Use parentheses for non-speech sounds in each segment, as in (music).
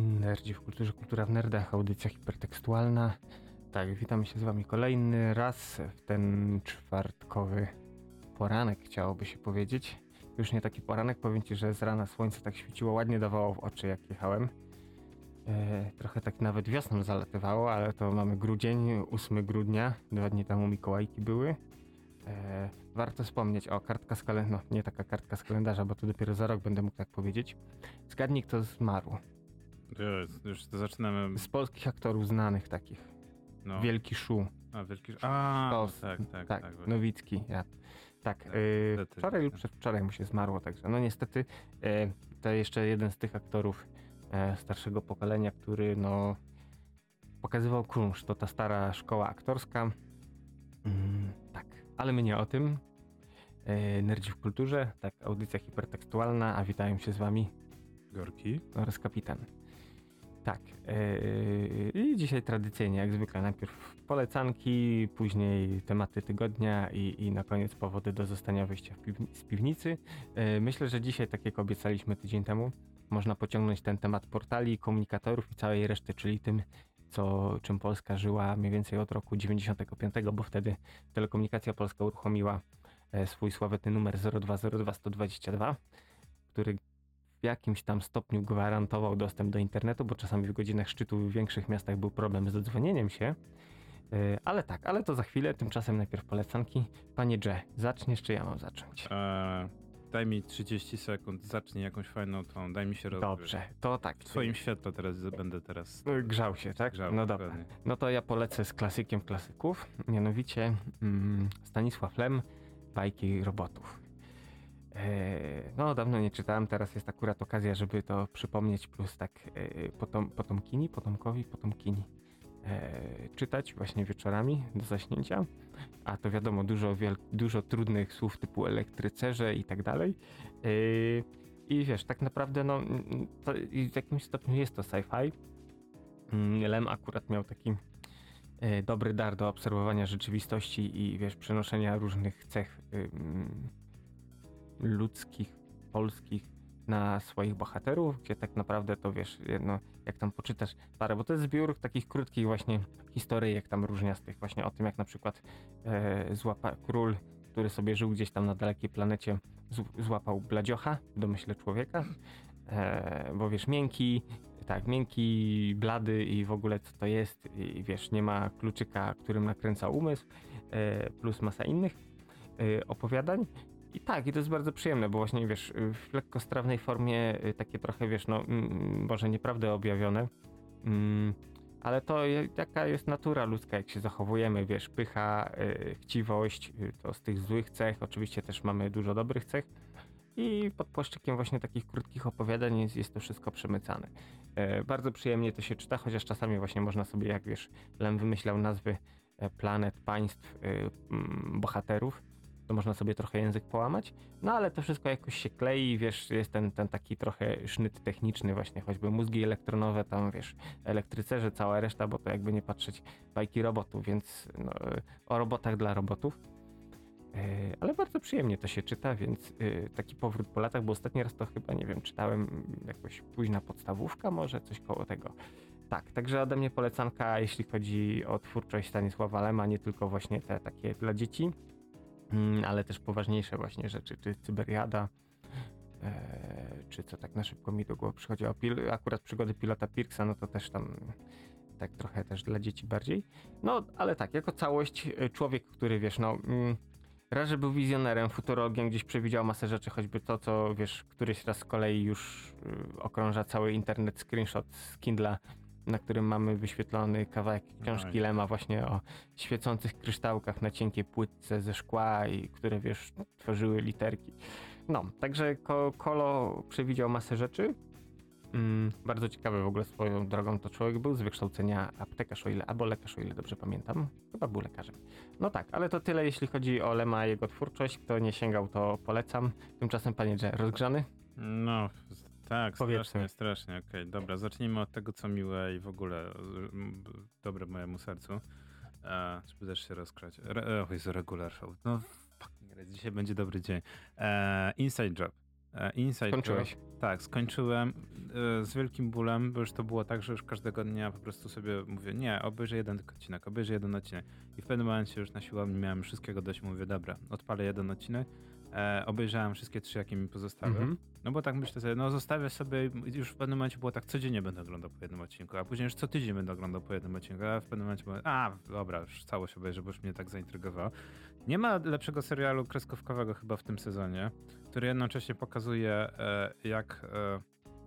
Nerdzi w kulturze, kultura w nerdach, audycja hipertekstualna. Tak, witam się z wami kolejny raz w ten czwartkowy poranek, chciałoby się powiedzieć. Już nie taki poranek, powiem ci, że z rana słońce tak świeciło, ładnie dawało w oczy jak jechałem. E, trochę tak nawet wiosną zalatywało, ale to mamy grudzień, 8 grudnia, dwa dni temu Mikołajki były. E, warto wspomnieć, o kartka z kalendarza, no nie taka kartka z kalendarza, bo to dopiero za rok będę mógł tak powiedzieć. Zgadnij kto zmarł. Już, zaczynamy. Z polskich aktorów znanych takich. No. Wielki Szu. A, wielki. A, Sztos. tak, tak, tak, tak. Nowicki. Ja. Tak, Tak, yy, wczoraj lub przedwczoraj mu się zmarło, także no niestety yy, to jeszcze jeden z tych aktorów e, starszego pokolenia, który no pokazywał kunszt, to ta stara szkoła aktorska. Mm, tak, ale my nie o tym. Yy, Nerdzi w kulturze, tak, audycja hipertekstualna, a witają się z wami Gorki. oraz kapitan. Tak. Yy, I dzisiaj tradycyjnie, jak zwykle, najpierw polecanki, później tematy tygodnia i, i na koniec powody do zostania wyjścia z piwnicy. Yy, myślę, że dzisiaj, tak jak obiecaliśmy tydzień temu, można pociągnąć ten temat portali, komunikatorów i całej reszty, czyli tym, co, czym Polska żyła mniej więcej od roku 95, bo wtedy Telekomunikacja Polska uruchomiła e, swój sławetny numer 0202 122, który w jakimś tam stopniu gwarantował dostęp do internetu, bo czasami w godzinach szczytu w większych miastach był problem z dodzwonieniem się. Yy, Ale tak, ale to za chwilę, tymczasem najpierw polecanki. Panie Dże, zaczniesz czy ja mam zacząć? E, daj mi 30 sekund, zacznij jakąś fajną tą, daj mi się rozgrzeć. Dobrze, to tak. W twoim świetle teraz będę teraz Yy, Grzał się, tak? grzał. no dobra. dokładnie. No to ja polecę z klasykiem klasyków, mianowicie mm, Stanisław Lem, bajki robotów. E, No, dawno nie czytałem, teraz jest akurat okazja, żeby to przypomnieć, plus tak e, potom, potomkini, potomkowi, potomkini e, czytać właśnie wieczorami do zaśnięcia. A to wiadomo, dużo, dużo trudnych słów typu elektrycerze i tak dalej. I wiesz, tak naprawdę, no, w jakimś stopniu jest to sci-fi. Mm, Lem akurat miał taki dobry dar do obserwowania rzeczywistości i wiesz, przenoszenia różnych cech ludzkich, polskich na swoich bohaterów, gdzie tak naprawdę to wiesz, jak tam poczytasz parę, bo to jest zbiór takich krótkich właśnie historyjek tam różniastych, właśnie o tym jak na przykład e, złapa król, który sobie żył gdzieś tam na dalekiej planecie, złapał bladziocha, w domyśle człowieka, e, bo wiesz, miękki, tak, miękki, blady i w ogóle co to jest i wiesz, nie ma kluczyka, którym nakręca umysł, e, plus masa innych e, opowiadań. I tak, i to jest bardzo przyjemne, bo właśnie wiesz, w lekkostrawnej formie y, takie trochę wiesz, no mm, może nieprawdę objawione, mm, ale to jaka jest natura ludzka, jak się zachowujemy, wiesz, pycha, y, chciwość, y, to z tych złych cech, oczywiście też mamy dużo dobrych cech. I pod płaszczykiem właśnie takich krótkich opowiadań jest, jest to wszystko przemycane. E, bardzo przyjemnie to się czyta, chociaż czasami właśnie można sobie, jak wiesz, Lem wymyślał nazwy e, planet, państw, e, mm, bohaterów, to można sobie trochę język połamać, no ale to wszystko jakoś się klei, wiesz, jest ten, ten taki trochę sznyt techniczny właśnie, choćby mózgi elektronowe, tam wiesz, elektrycerze, cała reszta, bo to jakby nie patrzeć bajki robotów, więc no, o robotach dla robotów. E, Ale bardzo przyjemnie to się czyta, więc e, taki powrót po latach, bo ostatni raz to chyba, nie wiem, czytałem jakoś późna podstawówka, może coś koło tego. Tak, także ode mnie polecanka, jeśli chodzi o twórczość Stanisława Lema, nie tylko właśnie te takie dla dzieci, ale też poważniejsze właśnie rzeczy, czy Cyberiada, e, czy co tak na szybko mi do głowy przychodzi, akurat przygody pilota Pirksa, no to też tam tak trochę też dla dzieci bardziej. No, ale tak, jako całość e, człowiek, który wiesz, no mm, raz, że był wizjonerem, futurologiem, gdzieś przewidział masę rzeczy, choćby to, co wiesz, któryś raz z kolei już y, okrąża cały internet, screenshot z Kindla, na którym mamy wyświetlony kawałek książki. Lema właśnie o świecących kryształkach na cienkiej płytce ze szkła i które wiesz, tworzyły literki. No, także Ko- Kolo przewidział masę rzeczy. Mm, bardzo ciekawy w ogóle swoją drogą to człowiek był z wykształcenia aptekarz, o ile, albo lekarz, o ile dobrze pamiętam. Chyba był lekarzem. No tak, ale to tyle jeśli chodzi o Lema i jego twórczość. Kto nie sięgał, to polecam. Tymczasem, panie Dże, rozgrzany? No, tak, Powiedzmy. strasznie, strasznie, okej, dobra, zacznijmy od tego, co miłe i w ogóle mm, dobre mojemu sercu, e, żeby też się rozgrzać. Re, o Jezu, regular show, no fucking res, dzisiaj będzie dobry dzień. E, Inside Job. E, Inside Skończyłeś. Job. Tak, skończyłem e, z wielkim bólem, bo już to było tak, że już każdego dnia po prostu sobie mówię, nie, obejrzę jeden tylko odcinek, obejrzę jeden odcinek. I w pewnym momencie już na siłowni miałem wszystkiego dość, mówię, dobra, odpalę jeden odcinek, e, obejrzałem wszystkie trzy, jakie mi pozostały. Mhm. No bo tak myślę sobie, no zostawię sobie, już w pewnym momencie było tak, codziennie będę oglądał po jednym odcinku, a później już co tydzień będę oglądał po jednym odcinku, a w pewnym momencie mówię, a dobra, już całość obejrzę, bo już mnie tak zaintrygowało. Nie ma lepszego serialu kreskówkowego chyba w tym sezonie, który jednocześnie pokazuje, e, jak e,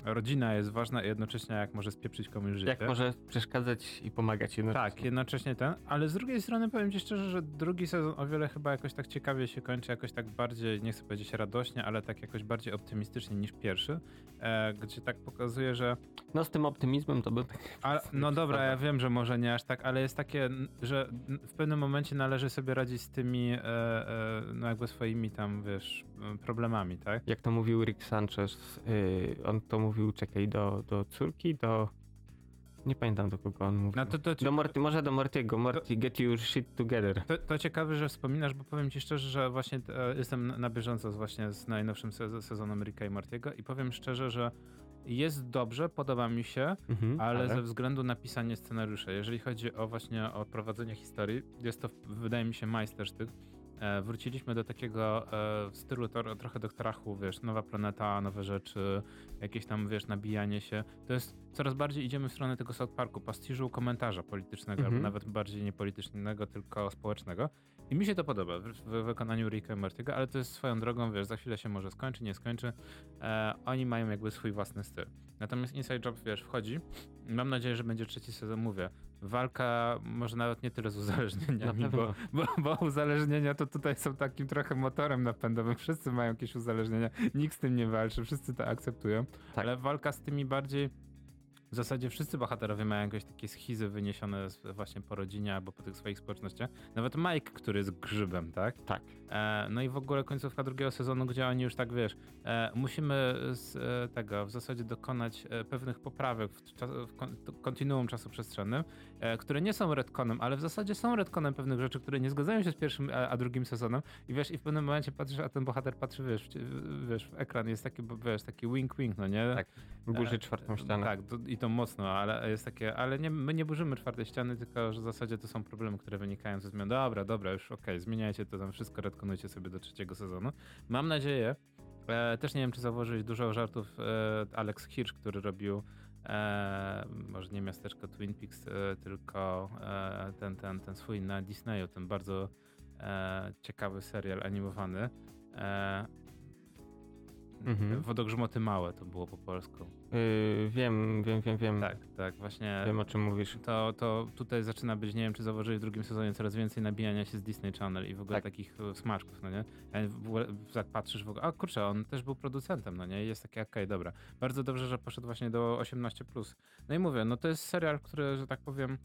rodzina jest ważna i jednocześnie jak może spieprzyć komuś życie. Jak może przeszkadzać i pomagać jednocześnie. Tak, jednocześnie ten, ale z drugiej strony powiem ci szczerze, że drugi sezon o wiele chyba jakoś tak ciekawie się kończy, jakoś tak bardziej, nie chcę powiedzieć radośnie, ale tak jakoś bardziej optymistycznie niż pierwszy, e, gdzie tak pokazuje, że No z tym optymizmem to by a, no dobra, ja wiem, że może nie aż tak, ale jest takie, że w pewnym momencie należy sobie radzić z tymi, e, e, no jakby swoimi tam, wiesz, problemami, tak? Jak to mówił Rick Sanchez, yy, on to mówił, czekaj, do, do córki, do... Nie pamiętam do kogo on mówił. No to, to, Do Morty, może do Mortiego. Morty, get your shit together. to, to ciekawe, że wspominasz, bo powiem ci szczerze, że właśnie e, jestem na- bieżąco z właśnie z najnowszym sez- sezonem Ricka i Mortiego i powiem szczerze, że jest dobrze, podoba mi się, Mhm, ale, ze względu na pisanie scenariusza. Jeżeli chodzi o właśnie o prowadzenie historii, jest to, wydaje mi się, majstersztyk. E, wróciliśmy do takiego e, stylu to, trochę doktora Who, wiesz, nowa planeta, nowe rzeczy, jakieś tam, wiesz, nabijanie się. To jest, coraz bardziej idziemy w stronę tego South Parku, pastiżu komentarza politycznego, Mhm. albo nawet bardziej nie politycznego, tylko społecznego. I mi się to podoba w, w wykonaniu Ricka i Mortiego, ale to jest swoją drogą, wiesz, za chwilę się może skończy, nie skończy. E, oni mają jakby swój własny styl. Natomiast Inside Job, wiesz, wchodzi. Mam nadzieję, że będzie trzeci sezon, mówię. Walka może nawet nie tyle z uzależnieniami, bo, bo, bo uzależnienia to tutaj są takim trochę motorem napędowym. Wszyscy mają jakieś uzależnienia, nikt z tym nie walczy, wszyscy to akceptują. Tak. Ale walka z tymi bardziej. W zasadzie wszyscy bohaterowie mają jakieś takie schizy wyniesione z, właśnie po rodzinie albo po tych swoich społecznościach. Nawet Mike, który jest grzybem, tak? Tak. E, no i w ogóle końcówka drugiego sezonu, gdzie oni już tak wiesz, e, musimy z e, tego w zasadzie dokonać e, pewnych poprawek w, czas, w kontinuum czasoprzestrzennym, które nie są retconem, ale w zasadzie są retconem pewnych rzeczy, które nie zgadzają się z pierwszym a, drugim sezonem. I wiesz, i w pewnym momencie patrzysz, a ten bohater patrzy, wiesz, w, wiesz, w ekran jest taki, wiesz, taki wink-wink, no nie? Tak. Burzy E, czwartą ścianę. Tak, to, i to mocno, ale jest takie, ale nie, my nie burzymy czwartej ściany, tylko że w zasadzie to są problemy, które wynikają ze zmian. Dobra, dobra, już okej, zmieniajcie to tam wszystko, retkonujcie sobie do trzeciego sezonu. Mam nadzieję, e, też nie wiem, czy zauważyłeś dużo żartów e, Alex Hirsch, który robił e, może nie miasteczko Twin Peaks, e, tylko e, ten, ten, ten swój na Disneyu, ten bardzo e, ciekawy serial animowany. Mhm. Wodogrzmoty małe to było po polsku. Yy, wiem, wiem, wiem, wiem. Tak, tak, właśnie. Wiem o czym mówisz. To, to tutaj zaczyna być, nie wiem czy zauważyłeś w drugim sezonie, coraz więcej nabijania się z Disney Channel i w ogóle Tak. takich e, smaczków, no nie? Jak patrzysz w ogóle, a kurczę, on też był producentem, no nie? I jest takie, okej, dobra. Bardzo dobrze, że poszedł właśnie do 18+. No i mówię, no to jest serial, który, że tak powiem,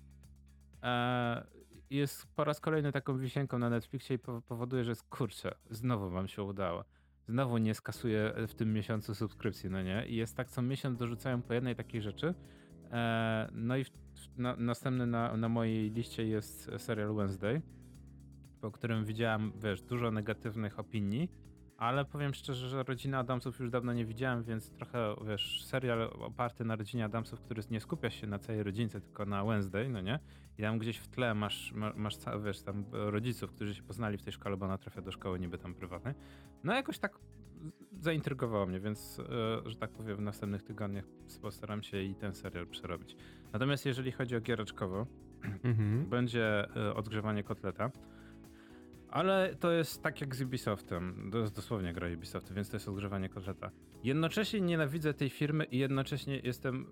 e, jest po raz kolejny taką wisienką na Netflixie i pow- powoduje, że jest, kurczę, znowu wam się udało. Znowu nie skasuję w tym miesiącu subskrypcji, no nie? I jest tak, co miesiąc dorzucają po jednej takiej rzeczy. E, no i w, na, następny na, na mojej liście jest serial Wednesday, po którym widziałem, wiesz, dużo negatywnych opinii, ale powiem szczerze, że Rodzina Adamsów już dawno nie widziałem, więc trochę, wiesz, serial oparty na Rodzinie Adamsów, który nie skupia się na całej rodzince, tylko na Wednesday, no nie? I tam gdzieś w tle masz, ma- masz wiesz, tam rodziców, którzy się poznali w tej szkole, bo ona trafia do szkoły niby tam prywatnej. No jakoś tak zaintrygowało mnie, więc, e, że tak powiem, w następnych tygodniach postaram się i ten serial przerobić. Natomiast jeżeli chodzi o giereczkowo, Mhm. będzie e, odgrzewanie kotleta. Ale to jest tak jak z Ubisoftem. To jest dosłownie gra Ubisoftu, więc to jest odgrzewanie kotleta. Jednocześnie nienawidzę tej firmy i jednocześnie jestem.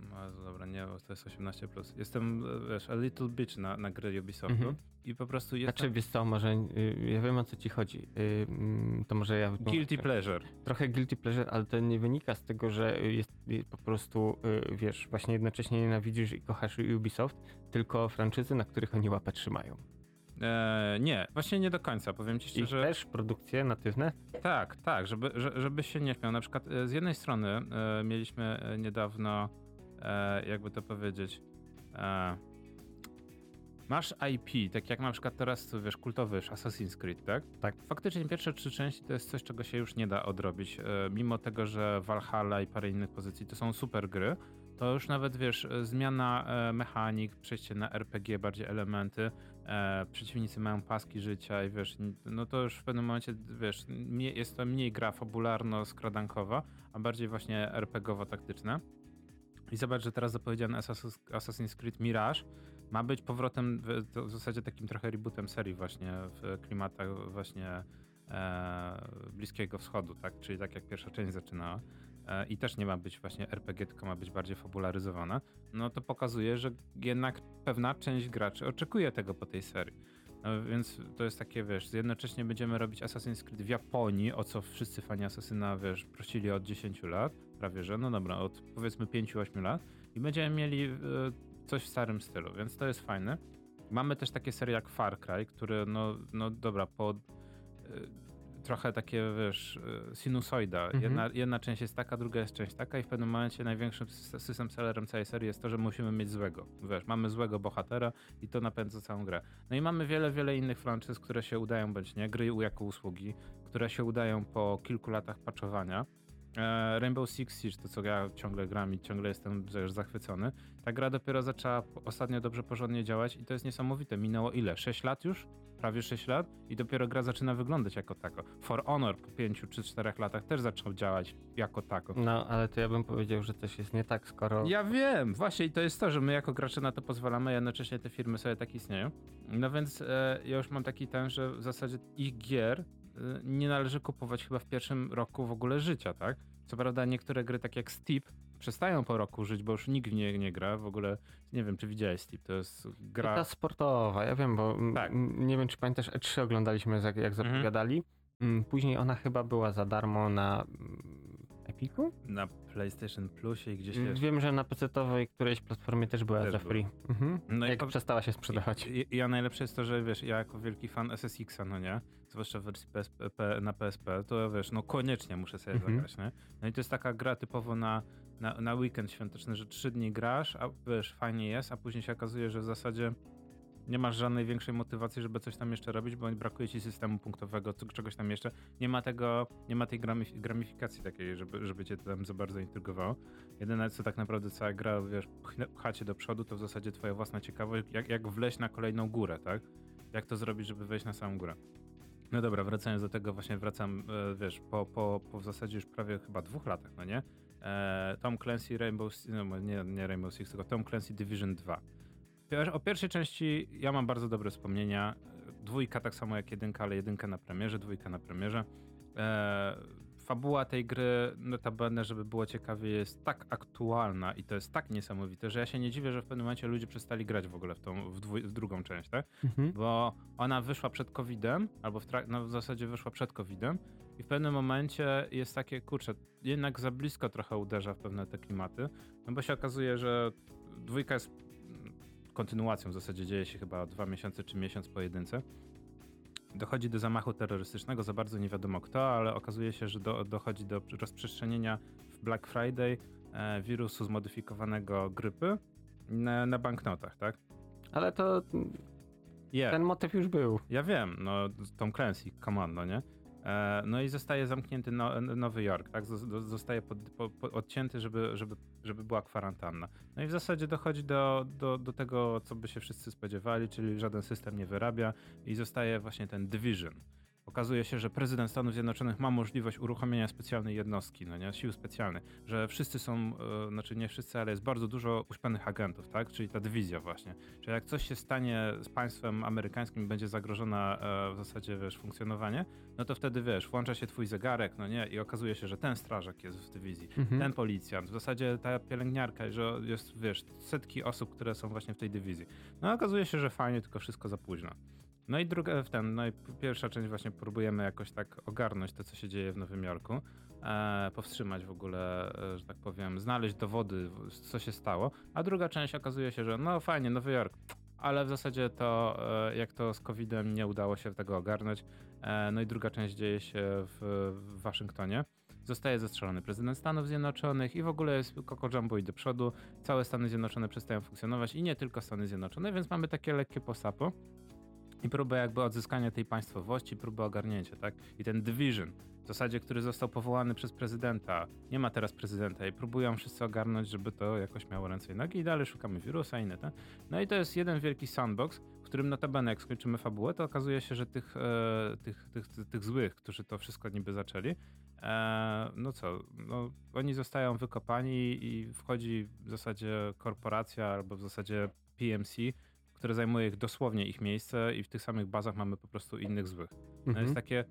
E, no, dobra, nie, to jest 18. Jestem, e, wiesz, a little bitch na, na grę Ubisoftu. Mhm. I po prostu jestem. Znaczy, wiesz co, może y, ja wiem o co ci chodzi. Mm, to może ja... Guilty pleasure. Trochę guilty pleasure, ale to nie wynika z tego, że jest po prostu, wiesz, właśnie jednocześnie nienawidzisz i kochasz Ubisoft, tylko franczyzy, na których oni łapę trzymają. E, nie, właśnie nie do końca, powiem ci I szczerze. też produkcje natywne. Tak, tak, żeby, że- żeby się nie śmiał. Na przykład e, z jednej strony e, mieliśmy e, niedawno, e, jakby to powiedzieć, e, masz IP, tak jak na przykład teraz, wiesz, kultowy Assassin's Creed, tak? Tak. Faktycznie pierwsze trzy części to jest coś, czego się już nie da odrobić. Mimo tego, że Valhalla i parę innych pozycji to są super gry, to już nawet, wiesz, zmiana mechanik, przejście na RPG, bardziej elementy, e, przeciwnicy mają paski życia i wiesz, no to już w pewnym momencie, wiesz, jest to mniej gra fabularno-skradankowa, a bardziej właśnie RPGowo-taktyczna. I zobacz, że teraz zapowiedziany Assassin's, Creed Mirage ma być powrotem, w, w zasadzie takim trochę rebootem serii właśnie w klimatach właśnie e, Bliskiego Wschodu, tak? Czyli tak jak pierwsza część zaczynała. E, I też nie ma być właśnie RPG, tylko ma być bardziej fabularyzowana. No to pokazuje, że jednak pewna część graczy oczekuje tego po tej serii. No więc to jest takie, wiesz, jednocześnie będziemy robić Assassin's Creed w Japonii, o co wszyscy fani Assassina, wiesz, prosili od 10 lat, prawie że, no dobra, od powiedzmy 5-8 lat i będziemy mieli e, coś w starym stylu, więc to jest fajne. Mamy też takie serie jak Far Cry, które, no, no dobra, po trochę takie, wiesz, e, sinusoida. Mhm. Jedna, jedna część jest taka, druga jest część taka i w pewnym momencie największym sys- system sellerem całej serii jest to, że musimy mieć złego. Wiesz, mamy złego bohatera i to napędza całą grę. No i mamy wiele, wiele innych franczyz, które się udają bądź nie, gry jako usługi, które się udają po kilku latach patchowania. E, Rainbow Six Siege, to co ja ciągle gram i ciągle jestem wiesz, zachwycony. Ta gra dopiero zaczęła ostatnio dobrze, porządnie działać i to jest niesamowite. Minęło ile? 6 lat już? Prawie 6 lat i dopiero gra zaczyna wyglądać jako tako. For Honor po 5 czy 4 latach też zaczął działać jako tako. No, ale to ja bym powiedział, że coś jest nie tak, skoro... Ja wiem, właśnie i to jest to, że my jako gracze na to pozwalamy, a jednocześnie te firmy sobie tak istnieją. No więc e, ja już mam taki ten, że w zasadzie ich gier nie należy kupować chyba w pierwszym roku w ogóle życia, tak? Co prawda niektóre gry, tak jak Steep, przestają po roku żyć, bo już nikt nie nie gra. W ogóle nie wiem, czy widziałeś Steep, to jest gra... Ta sportowa, ja wiem, bo Tak. nie wiem, czy pamiętasz, E3 oglądaliśmy, jak, jak zapowiadali. Mm, Później ona chyba była za darmo na mm? Na PlayStation Plusie i gdzieś jeszcze. Wiem, że na PC-owej którejś platformie też była Też za free. Mhm. No i jak po- przestała się sprzedawać. I, i, a najlepsze jest to, że wiesz, ja jako wielki fan SSX-a, no nie, zwłaszcza w wersji PSP, P- na PSP, to wiesz, no koniecznie muszę sobie Mhm. zagrać, nie? No i to jest taka gra typowo na, na, na weekend świąteczny, że trzy dni grasz, a wiesz, fajnie jest, a później się okazuje, że w zasadzie nie masz żadnej większej motywacji, żeby coś tam jeszcze robić, bo brakuje ci systemu punktowego, czegoś tam jeszcze. Nie ma tego, nie ma tej gramif- gramifikacji takiej, żeby, żeby cię tam za bardzo intrygowało. Jedyne, co tak naprawdę cała gra, wiesz, pcha do przodu, to w zasadzie twoja własna ciekawość, jak, jak wleźć na kolejną górę, tak? Jak to zrobić, żeby wejść na samą górę. No dobra, wracając do tego, właśnie wracam, e, wiesz, po, po, po w zasadzie już prawie chyba dwóch latach, no nie? E, Tom Clancy Rainbow, no nie, nie Rainbow Six, tylko Tom Clancy Division 2. O pierwszej części ja mam bardzo dobre wspomnienia. Dwójka tak samo jak jedynka, ale jedynka na premierze, dwójka na premierze. E, fabuła tej gry, notabene, żeby było ciekawie, jest tak aktualna i to jest tak niesamowite, że ja się nie dziwię, że w pewnym momencie ludzie przestali grać w ogóle w tą, w, w drugą część, tak? Mhm. Bo ona wyszła przed COVID-em, albo w, no w zasadzie wyszła przed COVID-em i w pewnym momencie jest takie, kurczę, jednak za blisko trochę uderza w pewne te klimaty, no bo się okazuje, że dwójka jest kontynuacją, w zasadzie dzieje się chyba dwa miesiące czy miesiąc po jedynce. Dochodzi do zamachu terrorystycznego, za bardzo nie wiadomo kto, ale okazuje się, że do, dochodzi do rozprzestrzenienia w Black Friday e, wirusu zmodyfikowanego grypy na, na banknotach, tak? Ale to Yeah. ten motyw już był. Ja wiem, no Tom Clancy, come on, no nie? E, no i zostaje zamknięty no, Nowy Jork, tak? Zostaje pod, po, po, odcięty, żeby, żeby, żeby była kwarantanna. No i w zasadzie dochodzi do, do, do tego, co by się wszyscy spodziewali, czyli żaden system nie wyrabia i zostaje właśnie ten Division. Okazuje się, że prezydent Stanów Zjednoczonych ma możliwość uruchomienia specjalnej jednostki, no nie, sił specjalnych, że wszyscy są, e, znaczy nie wszyscy, ale jest bardzo dużo uśpionych agentów, tak, czyli ta dywizja właśnie, że jak coś się stanie z państwem amerykańskim, będzie zagrożona e, w zasadzie, wiesz, funkcjonowanie, no to wtedy, wiesz, włącza się twój zegarek, no nie, i okazuje się, że ten strażak jest w dywizji, Mhm. ten policjant, w zasadzie ta pielęgniarka, że jest, wiesz, setki osób, które są właśnie w tej dywizji. No okazuje się, że fajnie, tylko wszystko za późno. No i druga, w ten, no i pierwsza część właśnie próbujemy jakoś tak ogarnąć to, co się dzieje w Nowym Jorku, e, powstrzymać w ogóle, e, że tak powiem, znaleźć dowody, co się stało, a druga część okazuje się, że no fajnie, Nowy Jork, ale w zasadzie to, e, jak to z COVID-em nie udało się tego ogarnąć, e, no i druga część dzieje się w, w Waszyngtonie. zostaje zastrzelony prezydent Stanów Zjednoczonych i w ogóle jest Coco Jumbo i do przodu, całe Stany Zjednoczone przestają funkcjonować i nie tylko Stany Zjednoczone, więc mamy takie lekkie posapo i próbę jakby odzyskania tej państwowości, próbę ogarnięcia, tak? I ten division, w zasadzie, który został powołany przez prezydenta, nie ma teraz prezydenta i próbują wszyscy ogarnąć, żeby to jakoś miało ręce i nogi i dalej szukamy wirusa i inne, tak? No i to jest jeden wielki sandbox, w którym notabene, jak skończymy fabułę, to okazuje się, że tych, e, tych, tych, tych, tych złych, którzy to wszystko niby zaczęli, e, no co, no, oni zostają wykopani i wchodzi w zasadzie korporacja albo w zasadzie PMC, które zajmuje ich dosłownie ich miejsce i w tych samych bazach mamy po prostu innych złych. No Mhm. jest takie,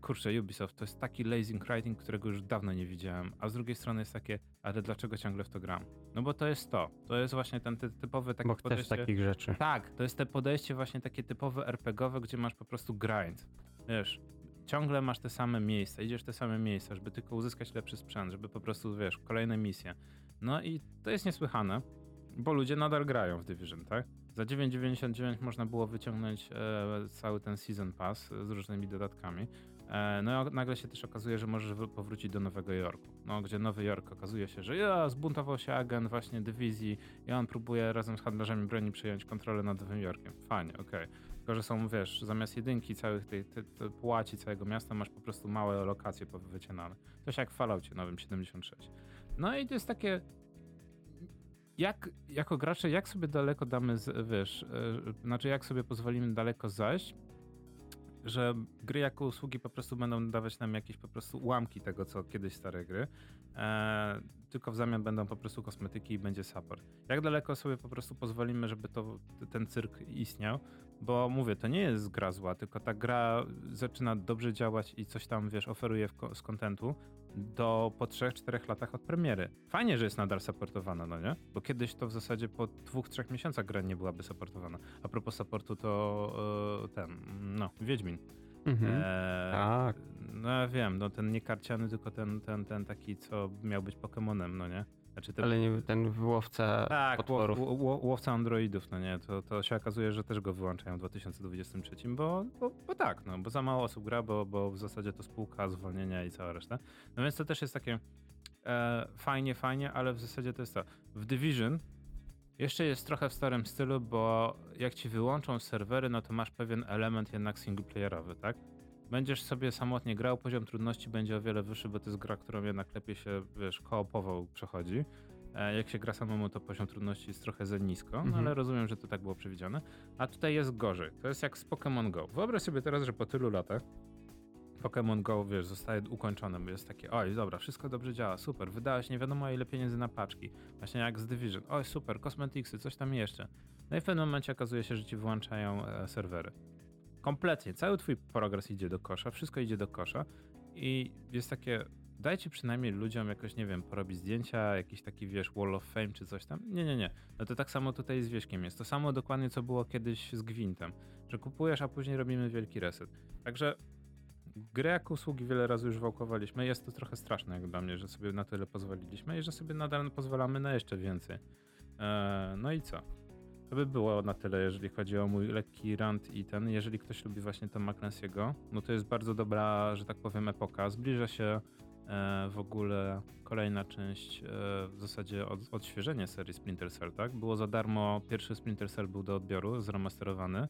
kurczę, Ubisoft to jest taki lazy writing, którego już dawno nie widziałem, a z drugiej strony jest takie, ale dlaczego ciągle w to gram? No bo to jest to, to jest właśnie ten ty typowy taki Bo podejście. takich rzeczy. Tak, to jest te podejście właśnie takie typowe RPGowe, gdzie masz po prostu grind. Wiesz, ciągle masz te same miejsca, idziesz w te same miejsca, żeby tylko uzyskać lepszy sprzęt, żeby po prostu, wiesz, kolejne misje. No i to jest niesłychane, bo ludzie nadal grają w Division, tak? Za 9,99 można było wyciągnąć e, cały ten Season Pass z różnymi dodatkami. E, no i nagle się też okazuje, że możesz powrócić do Nowego Jorku. No, gdzie Nowy Jork okazuje się, że ja, zbuntował się agent właśnie dywizji i on próbuje razem z handlarzami broni przejąć kontrolę nad Nowym Jorkiem. Fajnie, okej. Tylko, że są, wiesz, zamiast jedynki całych tej, tej, tej płaci całego miasta masz po prostu małe lokacje wycinane. Coś jak w Falloutie nowym 76. No i to jest takie jak, jako gracze, jak sobie daleko damy, z, wiesz, e, znaczy jak sobie pozwolimy daleko zajść, że gry jako usługi po prostu będą dawać nam jakieś po prostu ułamki tego, co kiedyś stare gry, e, tylko w zamian będą po prostu kosmetyki i będzie support. Jak daleko sobie po prostu pozwolimy, żeby to, ten cyrk istniał, bo mówię, to nie jest gra zła, tylko ta gra zaczyna dobrze działać i coś tam, wiesz, oferuje ko- z kontentu do po 3-4 latach od premiery. Fajnie, że jest nadal supportowana, no nie? Bo kiedyś to w zasadzie po 2-3 miesiącach gra nie byłaby supportowana. A propos supportu to e, ten, no, Wiedźmin. Mhm. E, Tak. No ja wiem, no ten nie karciany, tylko ten, ten, ten taki, co miał być Pokemonem, no nie? Znaczy ten, Ale nie ten wyłowca tak, potworów. ło, ło, łowca androidów, no nie, to, to się okazuje, że też go wyłączają w 2023, bo, bo, bo tak, no, bo za mało osób gra, bo, bo w zasadzie to spółka, zwolnienia i cała reszta. No więc to też jest takie e, fajnie, fajnie, ale w zasadzie to jest to. W Division jeszcze jest trochę w starym stylu, bo jak ci wyłączą serwery, no to masz pewien element jednak singleplayerowy, tak? Będziesz sobie samotnie grał, poziom trudności będzie o wiele wyższy, bo to jest gra, którą jednak lepiej się, wiesz, koopował przechodzi. E, Jak się gra samemu, to poziom trudności jest trochę za nisko, no Mhm. ale rozumiem, że to tak było przewidziane. A tutaj jest gorzej. To jest jak z Pokémon Go. Wyobraź sobie teraz, że po tylu latach Pokémon Go, wiesz, zostaje ukończone, bo jest takie, oj, dobra, wszystko dobrze działa, super, wydałeś nie wiadomo ile pieniędzy na paczki, właśnie jak z Division, oj, super, cosmeticsy, coś tam jeszcze. No i w pewnym momencie okazuje się, że ci wyłączają e, serwery. Kompletnie, cały twój progres idzie do kosza, wszystko idzie do kosza i jest takie, dajcie przynajmniej ludziom jakoś, nie wiem, porobić zdjęcia, jakiś taki, wiesz, wall of fame czy coś tam. Nie, nie, nie. No to tak samo tutaj z Wieśkiem jest. To samo dokładnie, co było kiedyś z Gwintem, że kupujesz, a później robimy wielki reset. Także grę jako usługi wiele razy już wałkowaliśmy. Jest to trochę straszne jak dla mnie, że sobie na tyle pozwoliliśmy i że sobie nadal pozwalamy na jeszcze więcej. Eee, no i co? To by było na tyle, jeżeli chodzi o mój lekki rant i ten. Jeżeli ktoś lubi właśnie Toma Clancy'ego, no to jest bardzo dobra, że tak powiem, epoka. Zbliża się e, w ogóle kolejna część, e, w zasadzie od, odświeżenie serii Splinter Cell, tak? Było za darmo, pierwszy Splinter Cell był do odbioru, zremasterowany